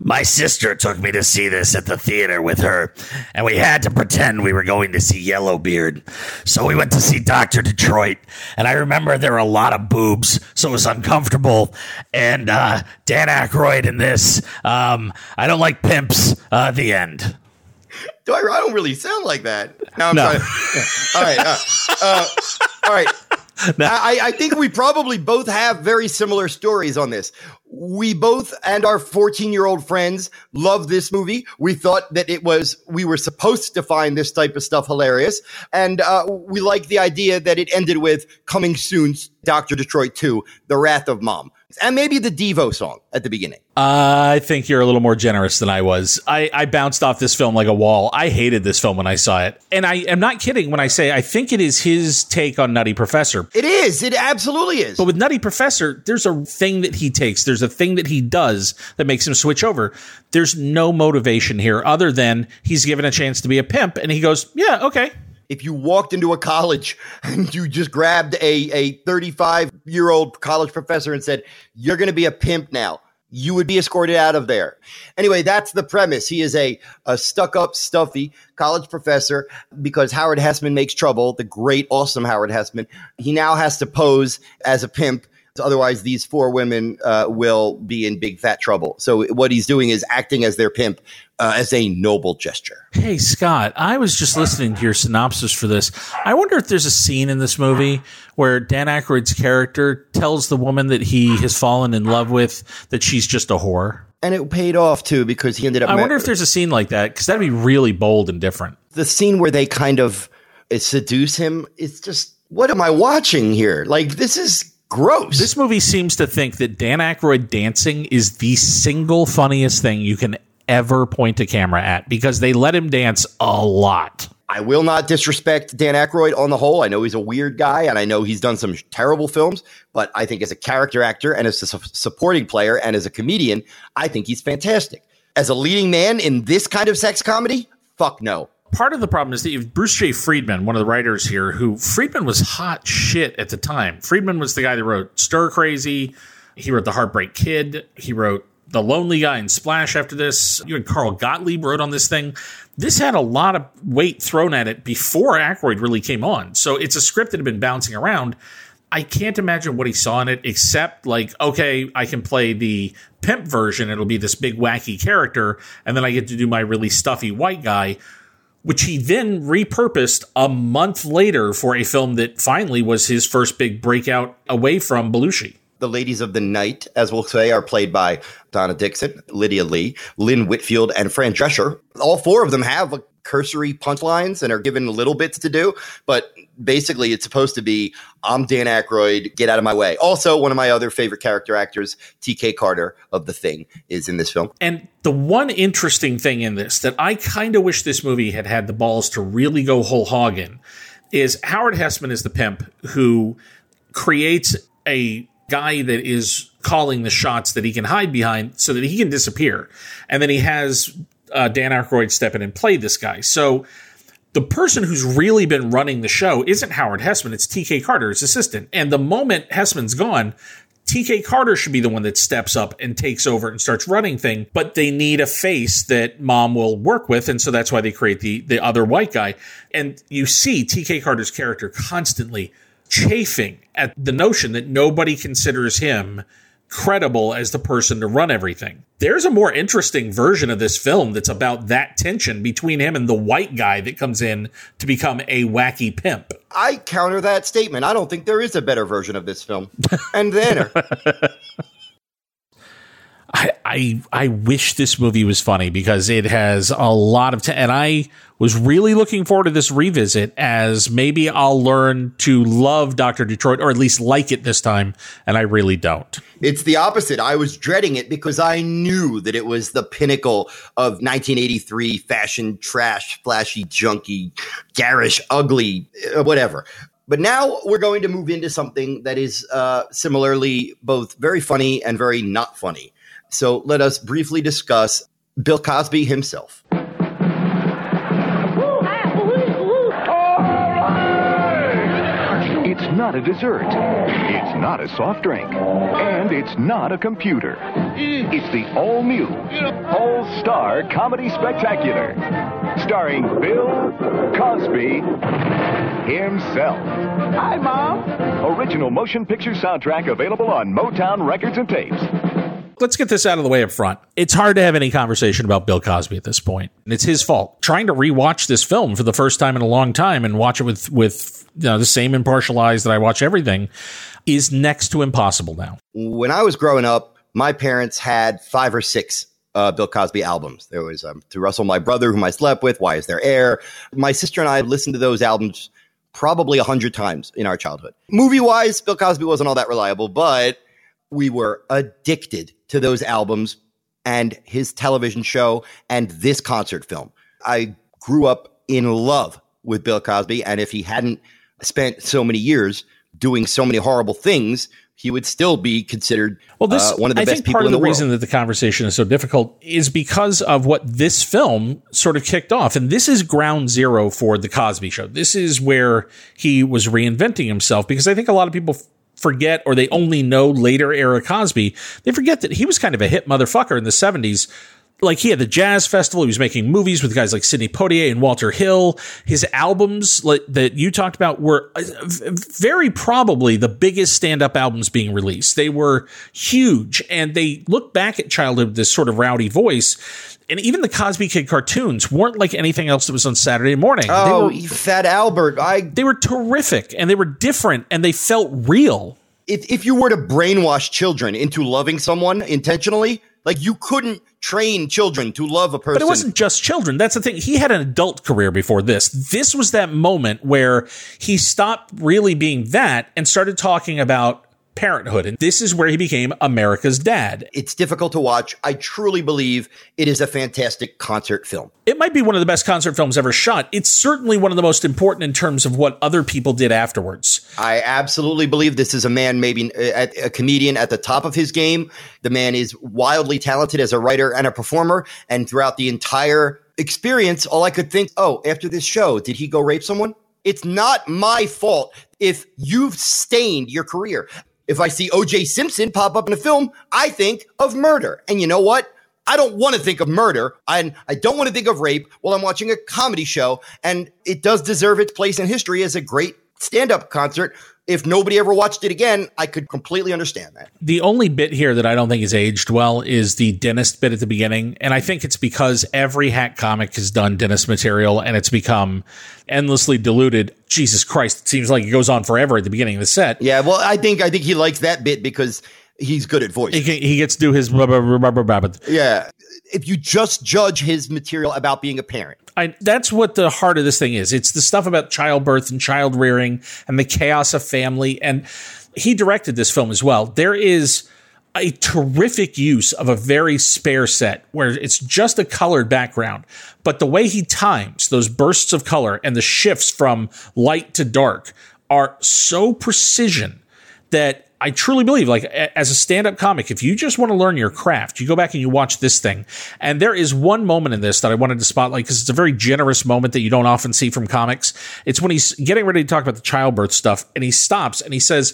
My sister took me to see this at the theater with her, and we had to pretend we were going to see Yellowbeard. So we went to see Dr. Detroit, and I remember there were a lot of boobs, so it was uncomfortable. And uh, Dan Aykroyd in this, um, I don't like pimps, uh, the end. Do I, I don't really sound like that. Now I'm No. trying. all right. Uh, uh, all right. I, I think we probably both have very similar stories on this. We both and our 14 year old friends love this movie. We thought that it was, we were supposed to find this type of stuff hilarious. And uh, we like the idea that it ended with coming soon, Dr. Detroit 2, The Wrath of Mom. And maybe the Devo song at the beginning. Uh, I think you're a little more generous than I was. I, I bounced off this film like a wall. I hated this film when I saw it. And I am not kidding when I say I think it is his take on Nutty Professor. It is. It absolutely is. But with Nutty Professor, there's a thing that he takes, there's a thing that he does that makes him switch over. There's no motivation here other than he's given a chance to be a pimp and he goes, Yeah, okay. if you walked into a college and you just grabbed a, a 35 year old college professor and said, You're going to be a pimp now, you would be escorted out of there. Anyway, that's the premise. He is a, a stuck up, stuffy college professor because Howard Hesseman makes trouble, the great, awesome Howard Hesseman. He now has to pose as a pimp. Otherwise, these four women uh, will be in big fat trouble. So, what he's doing is acting as their pimp uh, as a noble gesture. Hey, Scott, I was just listening to your synopsis for this. I wonder if there's a scene in this movie where Dan Aykroyd's character tells the woman that he has fallen in love with that she's just a whore. And it paid off too because he ended up. I ma- wonder if there's a scene like that because that'd be really bold and different. the scene where they kind of uh, seduce him. It's just, what am I watching here? Like, this is gross. This movie seems to think that Dan Aykroyd dancing is the single funniest thing you can ever point a camera at because they let him dance a lot. I will not disrespect Dan Aykroyd on the whole. I know he's a weird guy and I know he's done some terrible films, but I think as a character actor and as a su- supporting player and as a comedian, I think he's fantastic. As a leading man in this kind of sex comedy, fuck no. Part of the problem is that Bruce J. Friedman, one of the writers here, who Friedman was hot shit at the time. Friedman was the guy that wrote Stir Crazy. He wrote The Heartbreak Kid. He wrote The Lonely Guy and Splash after this. You and Carl Gottlieb wrote on this thing. This had a lot of weight thrown at it before Aykroyd really came on. So it's a script that had been bouncing around. I can't imagine what he saw in it except like, okay, I can play the pimp version. It'll be this big wacky character. And then I get to do my really stuffy white guy which he then repurposed a month later for a film that finally was his first big breakout away from Belushi. The ladies of the night, as we'll say, are played by Donna Dixon, Lydia Lei, Lynn Whitfield, and Fran Drescher. All four of them have cursory punchlines and are given little bits to do, but basically it's supposed to be I'm Dan Aykroyd, get out of my way. Also, one of my other favorite character actors, TK Carter of The Thing, is in this film. And the one interesting thing in this that I kind of wish this movie had had the balls to really go whole hog in is Howard Hesseman is the pimp who creates a guy that is calling the shots that he can hide behind so that he can disappear. And then he has uh, Dan Aykroyd step in and play this guy. So the person who's really been running the show isn't Howard Hesseman, it's TK Carter, his assistant. And the moment Hesseman's gone, TK Carter should be the one that steps up and takes over and starts running thing, but they need a face that mom will work with, and so that's why they create the the other white guy. And you see TK Carter's character constantly chafing at the notion that nobody considers him credible as the person to run everything. There's a more interesting version of this film that's about that tension between him and the white guy that comes in to become a wacky pimp. I counter that statement. I don't think there is a better version of this film. And then I, I I wish this movie was funny because it has a lot of t- and I was really looking forward to this revisit as maybe I'll learn to love Doctor Detroit or at least like it this time and I really don't. It's the opposite. I was dreading it because I knew that it was the pinnacle of 1983 fashion trash, flashy, junky, garish, ugly, uh, whatever. But now we're going to move into something that is uh, similarly both very funny and very not funny. So let us briefly discuss Bill Cosby himself. It's not a dessert. It's not a soft drink. And it's not a computer. It's the all new, all star comedy spectacular. Starring Bill Cosby himself. Hi, Mom. Original motion picture soundtrack available on Motown Records and Tapes. Let's get this out of the way up front. It's hard to have any conversation about Bill Cosby at this point. And it's his fault. Trying to rewatch this film for the first time in a long time and watch it with with you know, the same impartial eyes that I watch everything is next to impossible now. When I was growing up, my parents had five or six uh, Bill Cosby albums. There was um, To Russell, My Brother, Whom I Slept With, Why Is There Air? My sister and I listened to those albums probably a hundred times in our childhood. Movie wise, Bill Cosby wasn't all that reliable, but we were addicted to those albums and his television show and this concert film. I grew up in love with Bill Cosby, and if he hadn't spent so many years doing so many horrible things, he would still be considered Well, this uh, one of the I best think people part of in the, the, world. reason that the conversation is so difficult is because of what this film sort of kicked off, and this is ground zero for the Cosby Show. This is where he was reinventing himself because I think a lot of people forget or they only know later era Cosby. They forget that he was kind of a hit motherfucker in the seventies. Like he had the jazz festival. He was making movies with guys like Sidney Poitier and Walter Hill. His albums like, that you talked about were uh, very probably the biggest stand-up albums being released. They were huge, and they look back at childhood with this sort of rowdy voice. And even the Cosby Kid cartoons weren't like anything else that was on Saturday morning. Oh, they were, Fat Albert! I they were terrific, and they were different, and they felt real. if if you were to brainwash children into loving someone intentionally, like you couldn't train children to love a person. But it wasn't just children. That's the thing. He had an adult career before this. This was that moment where he stopped really being that and started talking about parenthood. And this is where he became America's dad. It's difficult to watch. I truly believe it is a fantastic concert film. It might be one of the best concert films ever shot. It's certainly one of the most important in terms of what other people did afterwards. I absolutely believe this is a man, maybe uh, a, a comedian at the top of his game. The man is wildly talented as a writer and a performer. And throughout the entire experience, all I could think, oh, after this show, did he go rape someone? It's not my fault if you've stained your career. If I see OJ Simpson pop up in a film, I think of murder. And you know what? I don't want to think of murder and I don't want to think of rape while I'm watching a comedy show. And it does deserve its place in history as a great stand up concert. If nobody ever watched it again, I could completely understand that. The only bit here that I don't think is aged well is the dentist bit at the beginning. And I think it's because every hack comic has done dentist material and it's become endlessly diluted. Jesus Christ, it seems like it goes on forever at the beginning of the set. Yeah, well, I think I think he likes that bit because he's good at voice. He, he gets to do his. Yeah. If you just judge his material about being a parent, I, that's what the heart of this thing is. It's the stuff about childbirth and child rearing and the chaos of family. And he directed this film as well. There is a terrific use of a very spare set where it's just a colored background. But the way he times those bursts of color and the shifts from light to dark are so precision that I truly believe, like as a stand-up comic, if you just want to learn your craft, you go back and you watch this thing. And there is one moment in this that I wanted to spotlight because it's a very generous moment that you don't often see from comics. It's when he's getting ready to talk about the childbirth stuff, and he stops and he says,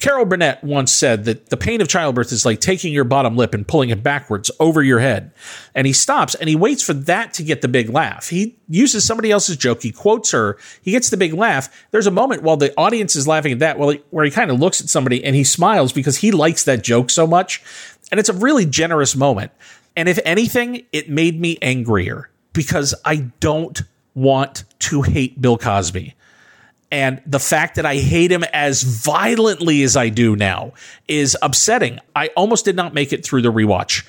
Carol Burnett once said that the pain of childbirth is like taking your bottom lip and pulling it backwards over your head. And he stops and he waits for that to get the big laugh. He uses somebody else's joke. He quotes her. He gets the big laugh. There's a moment while the audience is laughing at that, well, where he kind of looks at somebody and he smiles because he likes that joke so much. And it's a really generous moment. And if anything, it made me angrier because I don't want to hate Bill Cosby. And the fact that I hate him as violently as I do now is upsetting. I almost did not make it through the rewatch.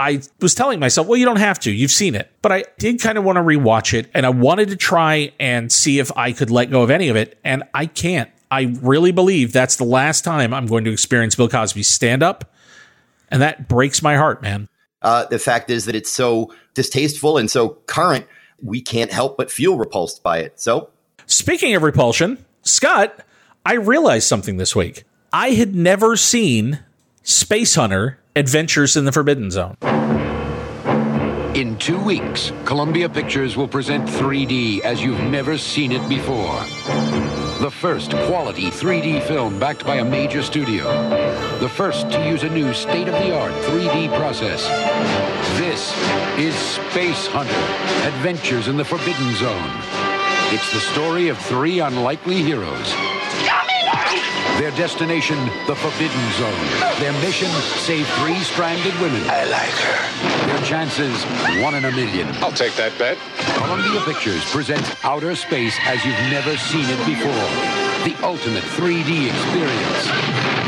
I was telling myself, well, you don't have to. You've seen it. But I did kind of want to rewatch it and I wanted to try and see if I could let go of any of it. And I can't. I really believe that's the last time I'm going to experience Bill Cosby's stand up. And that breaks my heart, man. uh, the fact is that it's so distasteful and so current, we can't help but feel repulsed by it. So Speaking of repulsion, Scott, I realized something this week. I had never seen Space Hunter Adventures in the Forbidden Zone. In two weeks, Columbia Pictures will present 3D as you've never seen it before. The first quality 3D film backed by a major studio. The first to use a new state of the art 3D process. This is Space Hunter Adventures in the Forbidden Zone. It's the story of three unlikely heroes. Their destination, the Forbidden Zone. Their mission, save three stranded women. I like her. Their chances, one in a million. I'll take that bet. Columbia Pictures presents Outer Space as you've never seen it before. The ultimate 3D experience.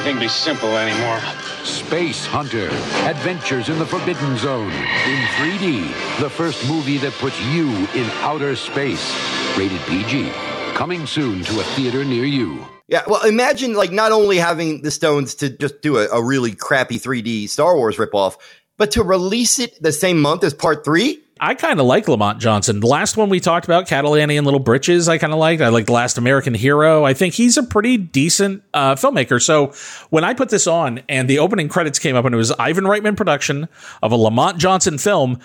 Can't anything be simple anymore? Space Hunter Adventures in the Forbidden Zone. In 3D, the first movie that puts you in outer space. Rated PG. Coming soon to a theater near you. Yeah, well, imagine like not only having the Stones to just do a, a really crappy 3D Star Wars ripoff, but to release it the same month as part three. I kind of like Lamont Johnson. The last one we talked about, Cattle Annie and Little Britches, I kind of liked. I like The Last American Hero. I think he's a pretty decent uh, filmmaker. So when I put this on and the opening credits came up and it was Ivan Reitman production of a Lamont Johnson film,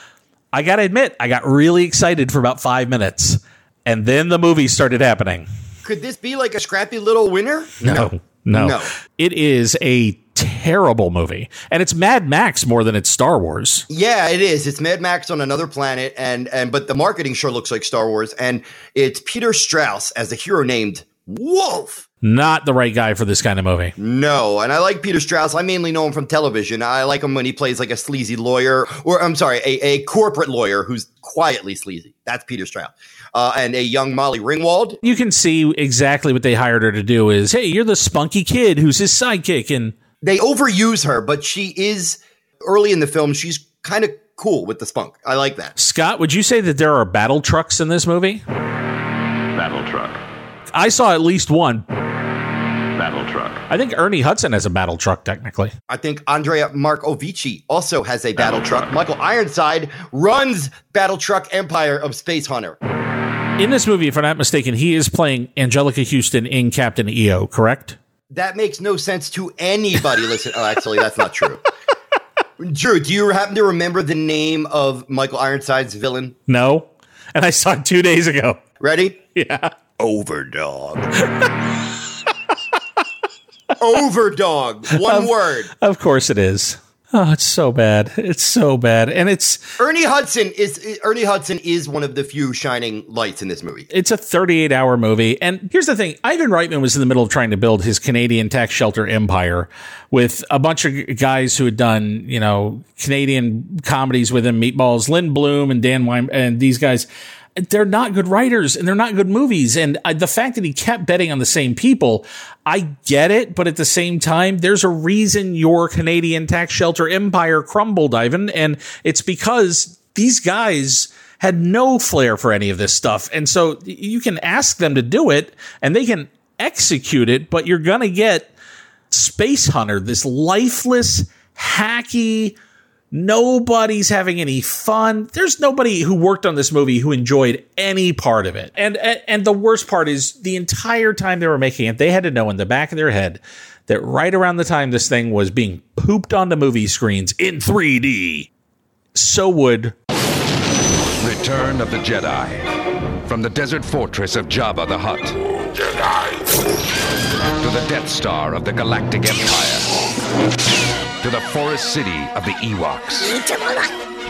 I got to admit, I got really excited for about five minutes. And then the movie started happening. Could this be like a scrappy little winner? No, no. No. It is a terrible movie. And it's Mad Max more than it's Star Wars. Yeah, it is. It's Mad Max on another planet, and and but the marketing sure looks like Star Wars, and it's Peter Strauss as the hero named Wolf. Not the right guy for this kind of movie. No, and I like Peter Strauss. I mainly know him from television. I like him when he plays like a sleazy lawyer, or I'm sorry, a, a corporate lawyer who's quietly sleazy. That's Peter Strauss. Uh, and a young Molly Ringwald. You can see exactly what they hired her to do is, hey, you're the spunky kid who's his sidekick and They overuse her, but she is early in the film. She's kind of cool with the spunk. I like that. Scott, would you say that there are battle trucks in this movie? Battle truck. I saw at least one. Battle truck. I think Ernie Hudson has a battle truck, technically. I think Andrea Marcovicci also has a battle truck. Michael Ironside runs Battle Truck Empire of Space Hunter. In this movie, if I'm not mistaken, he is playing Anjelica Huston in Captain EO, correct? That makes no sense to anybody. Listen, oh, actually, that's not true. Drew, do you happen to remember the name of Michael Ironside's villain? No. And I saw it two days ago. Ready? Yeah. Overdog. Overdog. One Of- word. Of course it is. Oh, it's so bad. It's so bad. And it's Ernie Hudson is Ernie Hudson is one of the few shining lights in this movie. it's a 38 hour movie. And here's the thing Ivan Reitman was in the middle of trying to build his Canadian tax shelter empire with a bunch of guys who had done, you know, Canadian comedies with him, Meatballs, Len Blum and Dan Weim, and these guys. They're not good writers and they're not good movies. And uh, the fact that he kept betting on the same people, I get it. But at the same time, there's a reason your Canadian tax shelter empire crumbled, Ivan. And it's because these guys had no flair for any of this stuff. And so you can ask them to do it and they can execute it, but you're going to get Space Hunter, this lifeless, hacky, nobody's having any fun. There's nobody who worked on this movie who enjoyed any part of it. And and the worst part is the entire time they were making it, they had to know in the back of their head that right around the time this thing was being pooped onto movie screens in 3D, so would Return of the Jedi. From the desert fortress of Jabba the Hutt. Jedi. To the Death Star of the Galactic Empire. To the forest city of the Ewoks.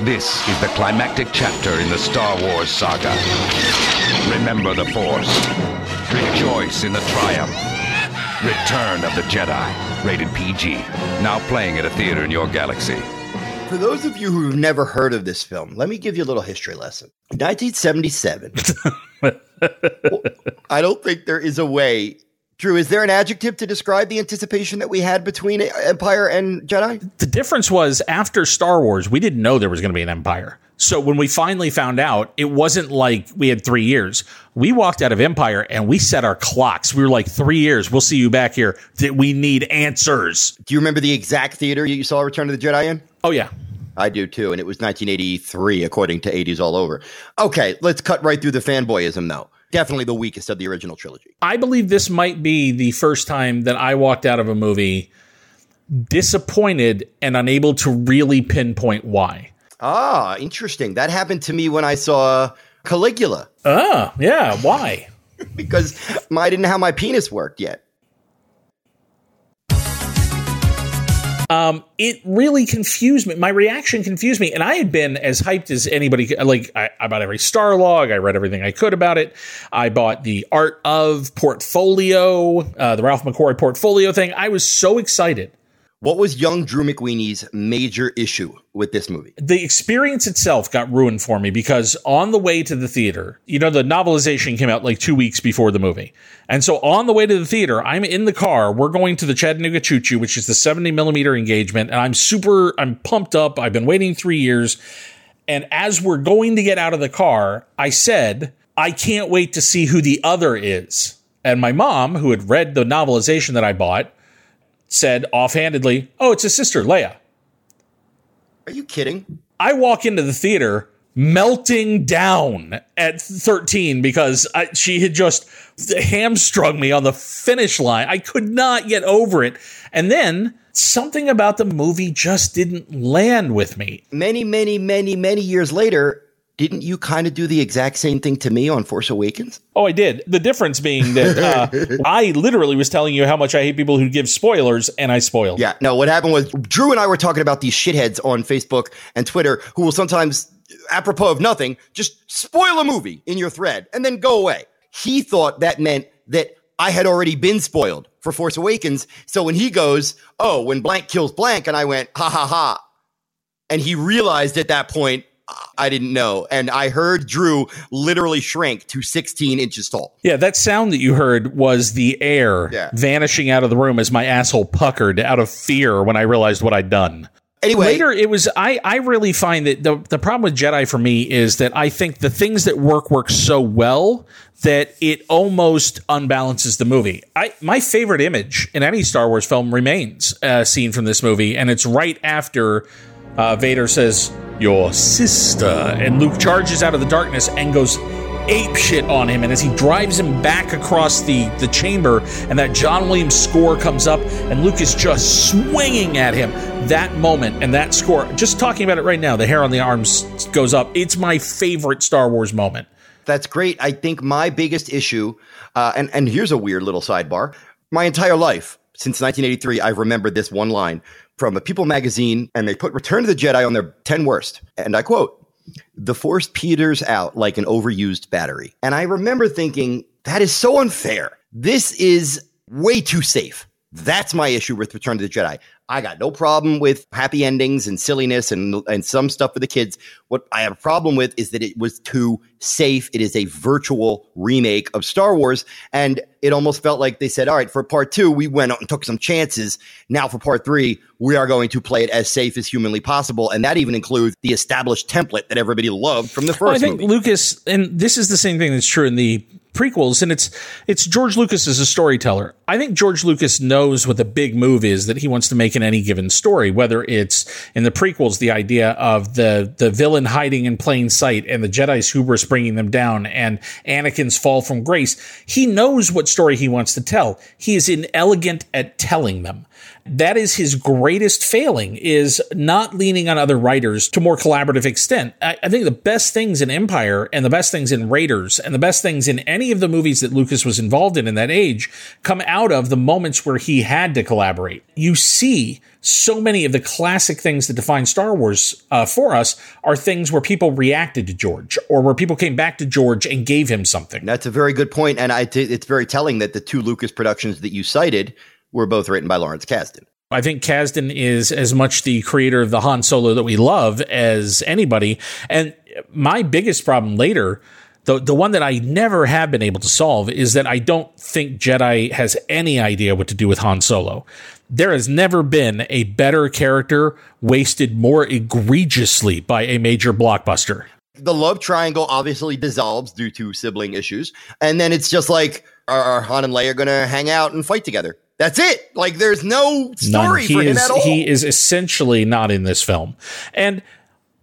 This is the climactic chapter in the Star Wars saga. Remember the Force. Rejoice in the triumph. Return of the Jedi. Rated PG. Now playing at a theater in your galaxy. For those of you who've never heard of this film, let me give you a little history lesson. 1977. I don't think there is a way. Drew, is there an adjective to describe the anticipation that we had between Empire and Jedi? the difference was after Star Wars, we didn't know there was going to be an empire. So when we finally found out, it wasn't like we had three years. We walked out of Empire and we set our clocks. We were like, three years. We'll see you back here. That we need answers. Do you remember the exact theater you saw Return of the Jedi in? Oh yeah. I do too, and it was 1983, according to 80s all over. Okay, let's cut right through the fanboyism, though. Definitely the weakest of the original trilogy. I believe this might be the first time that I walked out of a movie disappointed and unable to really pinpoint why. Ah, interesting. That happened to me when I saw Caligula. Ah, yeah. Why? because I didn't know how my penis worked yet. Um, it really confused me. My reaction confused me, and I had been as hyped as anybody. Like I, I bought every Starlog. I read everything I could about it. I bought the Art of portfolio, uh, the Ralph McQuarrie portfolio thing. I was so excited. What was young Drew McWeeny's major issue with this movie? The experience itself got ruined for me because on the way to the theater, you know, the novelization came out like two weeks before the movie. And so on the way to the theater, I'm in the car. We're going to the Chattanooga Choo Choo, which is the 70 millimeter engagement. And I'm super, I'm pumped up. I've been waiting three years. And as we're going to get out of the car, I said, I can't wait to see who the other is. And my mom, who had read the novelization that I bought, said offhandedly, Oh, it's his sister, Leia. Are you kidding? I walk into the theater melting down at 13 because I, she had just hamstrung me on the finish line. I could not get over it. And then something about the movie just didn't land with me. Many, many, many, many years later, didn't you kind of do the exact same thing to me on Force Awakens? Oh, I did. The difference being that uh, I literally was telling you how much I hate people who give spoilers, and I spoiled. Yeah, no, what happened was Drew and I were talking about these shitheads on Facebook and Twitter who will sometimes, apropos of nothing, just spoil a movie in your thread and then go away. He thought that meant that I had already been spoiled for Force Awakens. So when he goes, Oh, when blank kills blank, and I went, Ha ha ha. And he realized at that point, I didn't know. And I heard Drew literally shrink to 16 inches tall. Yeah, that sound that you heard was the air Yeah. vanishing out of the room as my asshole puckered out of fear when I realized what I'd done. Anyway, later it was I I really find that the the problem with Jedi for me is that I think the things that work work so well that it almost unbalances the movie. I my favorite image in any Star Wars film remains a scene from this movie, and it's right after uh, Vader says "Your sister," and Luke charges out of the darkness and goes ape shit on him and as he drives him back across the the chamber and that John Williams score comes up and Luke is just swinging at him that moment and that score just talking about it right now the hair on the arms goes up it's my favorite Star Wars moment That's great. I think my biggest issue, uh, and and here's a weird little sidebar. My entire life since 1983, I've remembered this one line from a People magazine, and they put "Return to the Jedi" on their 10 worst, and I quote: "The Force peters out like an overused battery." And I remember thinking that is so unfair. This is way too safe. That's my issue with Return to the Jedi. I got no problem with happy endings and silliness and and some stuff for the kids. What I have a problem with is that it was too safe. It is a virtual remake of Star Wars, and it almost felt like they said, "All right, for part two, we went out and took some chances. Now for part three, we are going to play it as safe as humanly possible, and that even includes the established template that everybody loved from the first Well, I think movie." Lucas, and this is the same thing that's true in the prequels, and it's it's George Lucas as a storyteller. I think George Lucas knows what the big move is that he wants to make in any given story. Whether it's in the prequels, the idea of the the villain hiding in plain sight and the Jedi's hubris bringing them down, and Anakin's fall from grace. He knows what story he wants to tell. He is inelegant at telling them that is his greatest failing is not leaning on other writers to more collaborative extent. I, I think the best things in Empire and the best things in Raiders and the best things in any of the movies that Lucas was involved in in that age come out of the moments where he had to collaborate. You see so many of the classic things that define Star Wars uh, for us are things where people reacted to George or where people came back to George and gave him something. That's a very good point, and I t- it's very telling that the two Lucas productions that you cited were both written by Lawrence Kasdan. I think Kasdan is as much the creator of the Han Solo that we love as anybody. And my biggest problem later, the the one that I never have been able to solve, is that I don't think Jedi has any idea what to do with Han Solo. There has never been a better character wasted more egregiously by a major blockbuster. The love triangle obviously dissolves due to sibling issues, and then it's just like are, are Han and Leia going to hang out and fight together? That's it. Like there's no story for him is at all. he is essentially not in this film. And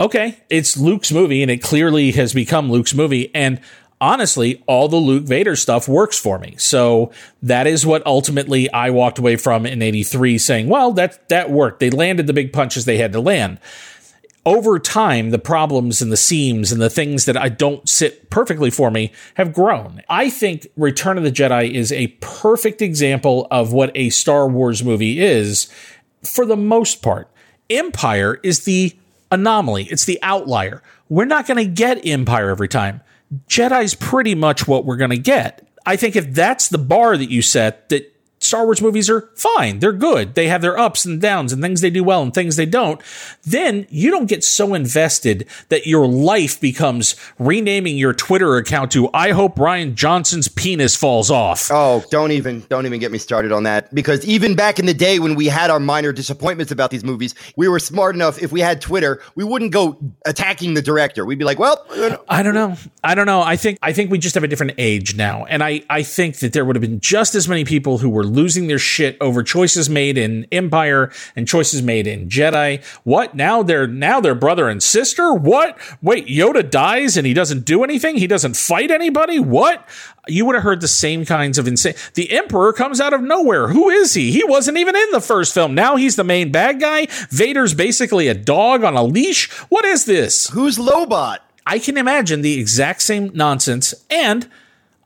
okay, it's Luke's movie and it clearly has become Luke's movie and honestly, all the Luke Vader stuff works for me. So that is what ultimately I walked away from in 83 saying, well, that that worked. They landed the big punches they had to land over time, the problems and the seams and the things that I don't sit perfectly for me have grown. I think Return of the Jedi is a perfect example of what a Star Wars movie is for the most part. Empire is the anomaly, it's the outlier. We're not going to get Empire every time. Jedi's pretty much what we're going to get. I think if that's the bar that you set, that Star Wars movies are fine. They're good. They have their ups and downs and things they do well and things they don't. Then you don't get so invested that your life becomes renaming your Twitter account to I hope Rian Johnson's penis falls off. Oh, don't even don't even get me started on that because even back in the day when we had our minor disappointments about these movies, we were smart enough if we had Twitter, we wouldn't go attacking the director. We'd be like, "Well, I don't know. I don't know. I think I think we just have a different age now. And I, I think that there would have been just as many people who were losing their shit over choices made in Empire and choices made in Jedi. What? Now they're now they're brother and sister? What? Wait, Yoda dies and he doesn't do anything? He doesn't fight anybody? What? You would have heard the same kinds of insane. The Emperor comes out of nowhere. Who is he? He wasn't even in the first film. Now he's the main bad guy. Vader's basically a dog on a leash. What is this? Who's Lobot? I can imagine the exact same nonsense and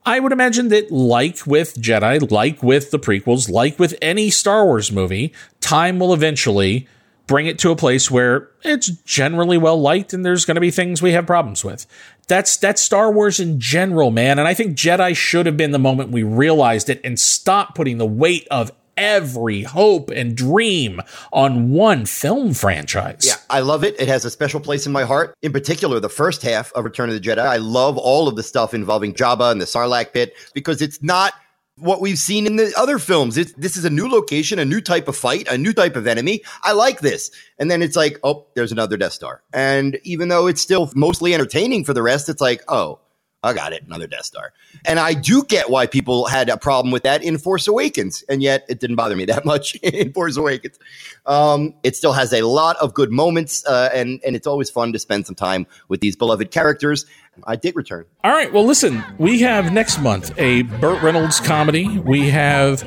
I would imagine that, like with Jedi, like with the prequels, like with any Star Wars movie, time will eventually bring it to a place where it's generally well liked and there's going to be things we have problems with. That's that's Star Wars in general, man. And I think Jedi should have been the moment we realized it and stopped putting the weight of every hope and dream on one film franchise. Yeah, I love it. It has a special place in my heart. In particular, the first half of Return of the Jedi. I love all of the stuff involving Jabba and the Sarlacc pit because it's not what we've seen in the other films. It's, this is a new location, a new type of fight, a new type of enemy. I like this. And then it's like, oh, there's another Death Star. And even though it's still mostly entertaining for the rest, it's like, oh, I got it, another Death Star. And I do get why people had a problem with that in Force Awakens, and yet it didn't bother me that much in Force Awakens. Um, it still has a lot of good moments, uh, and and it's always fun to spend some time with these beloved characters. I did return. All right. Well, listen, we have next month a Burt Reynolds comedy. We have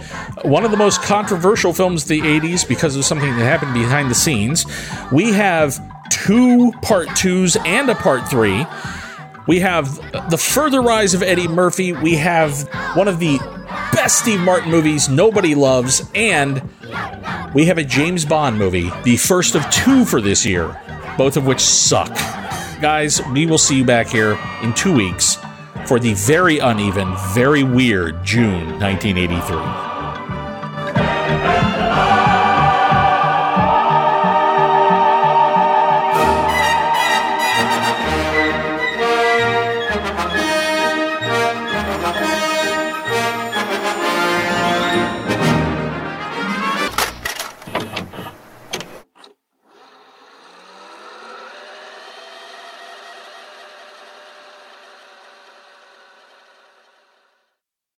one of the most controversial films of the 80s because of something that happened behind the scenes. We have two part twos and a part three. We have the further rise of Eddie Murphy. We have one of the best Steve Martin movies nobody loves. And we have a James Bond movie, the first of two for this year, both of which suck. Guys, we will see you back here in two weeks for the very uneven, very weird June 1983.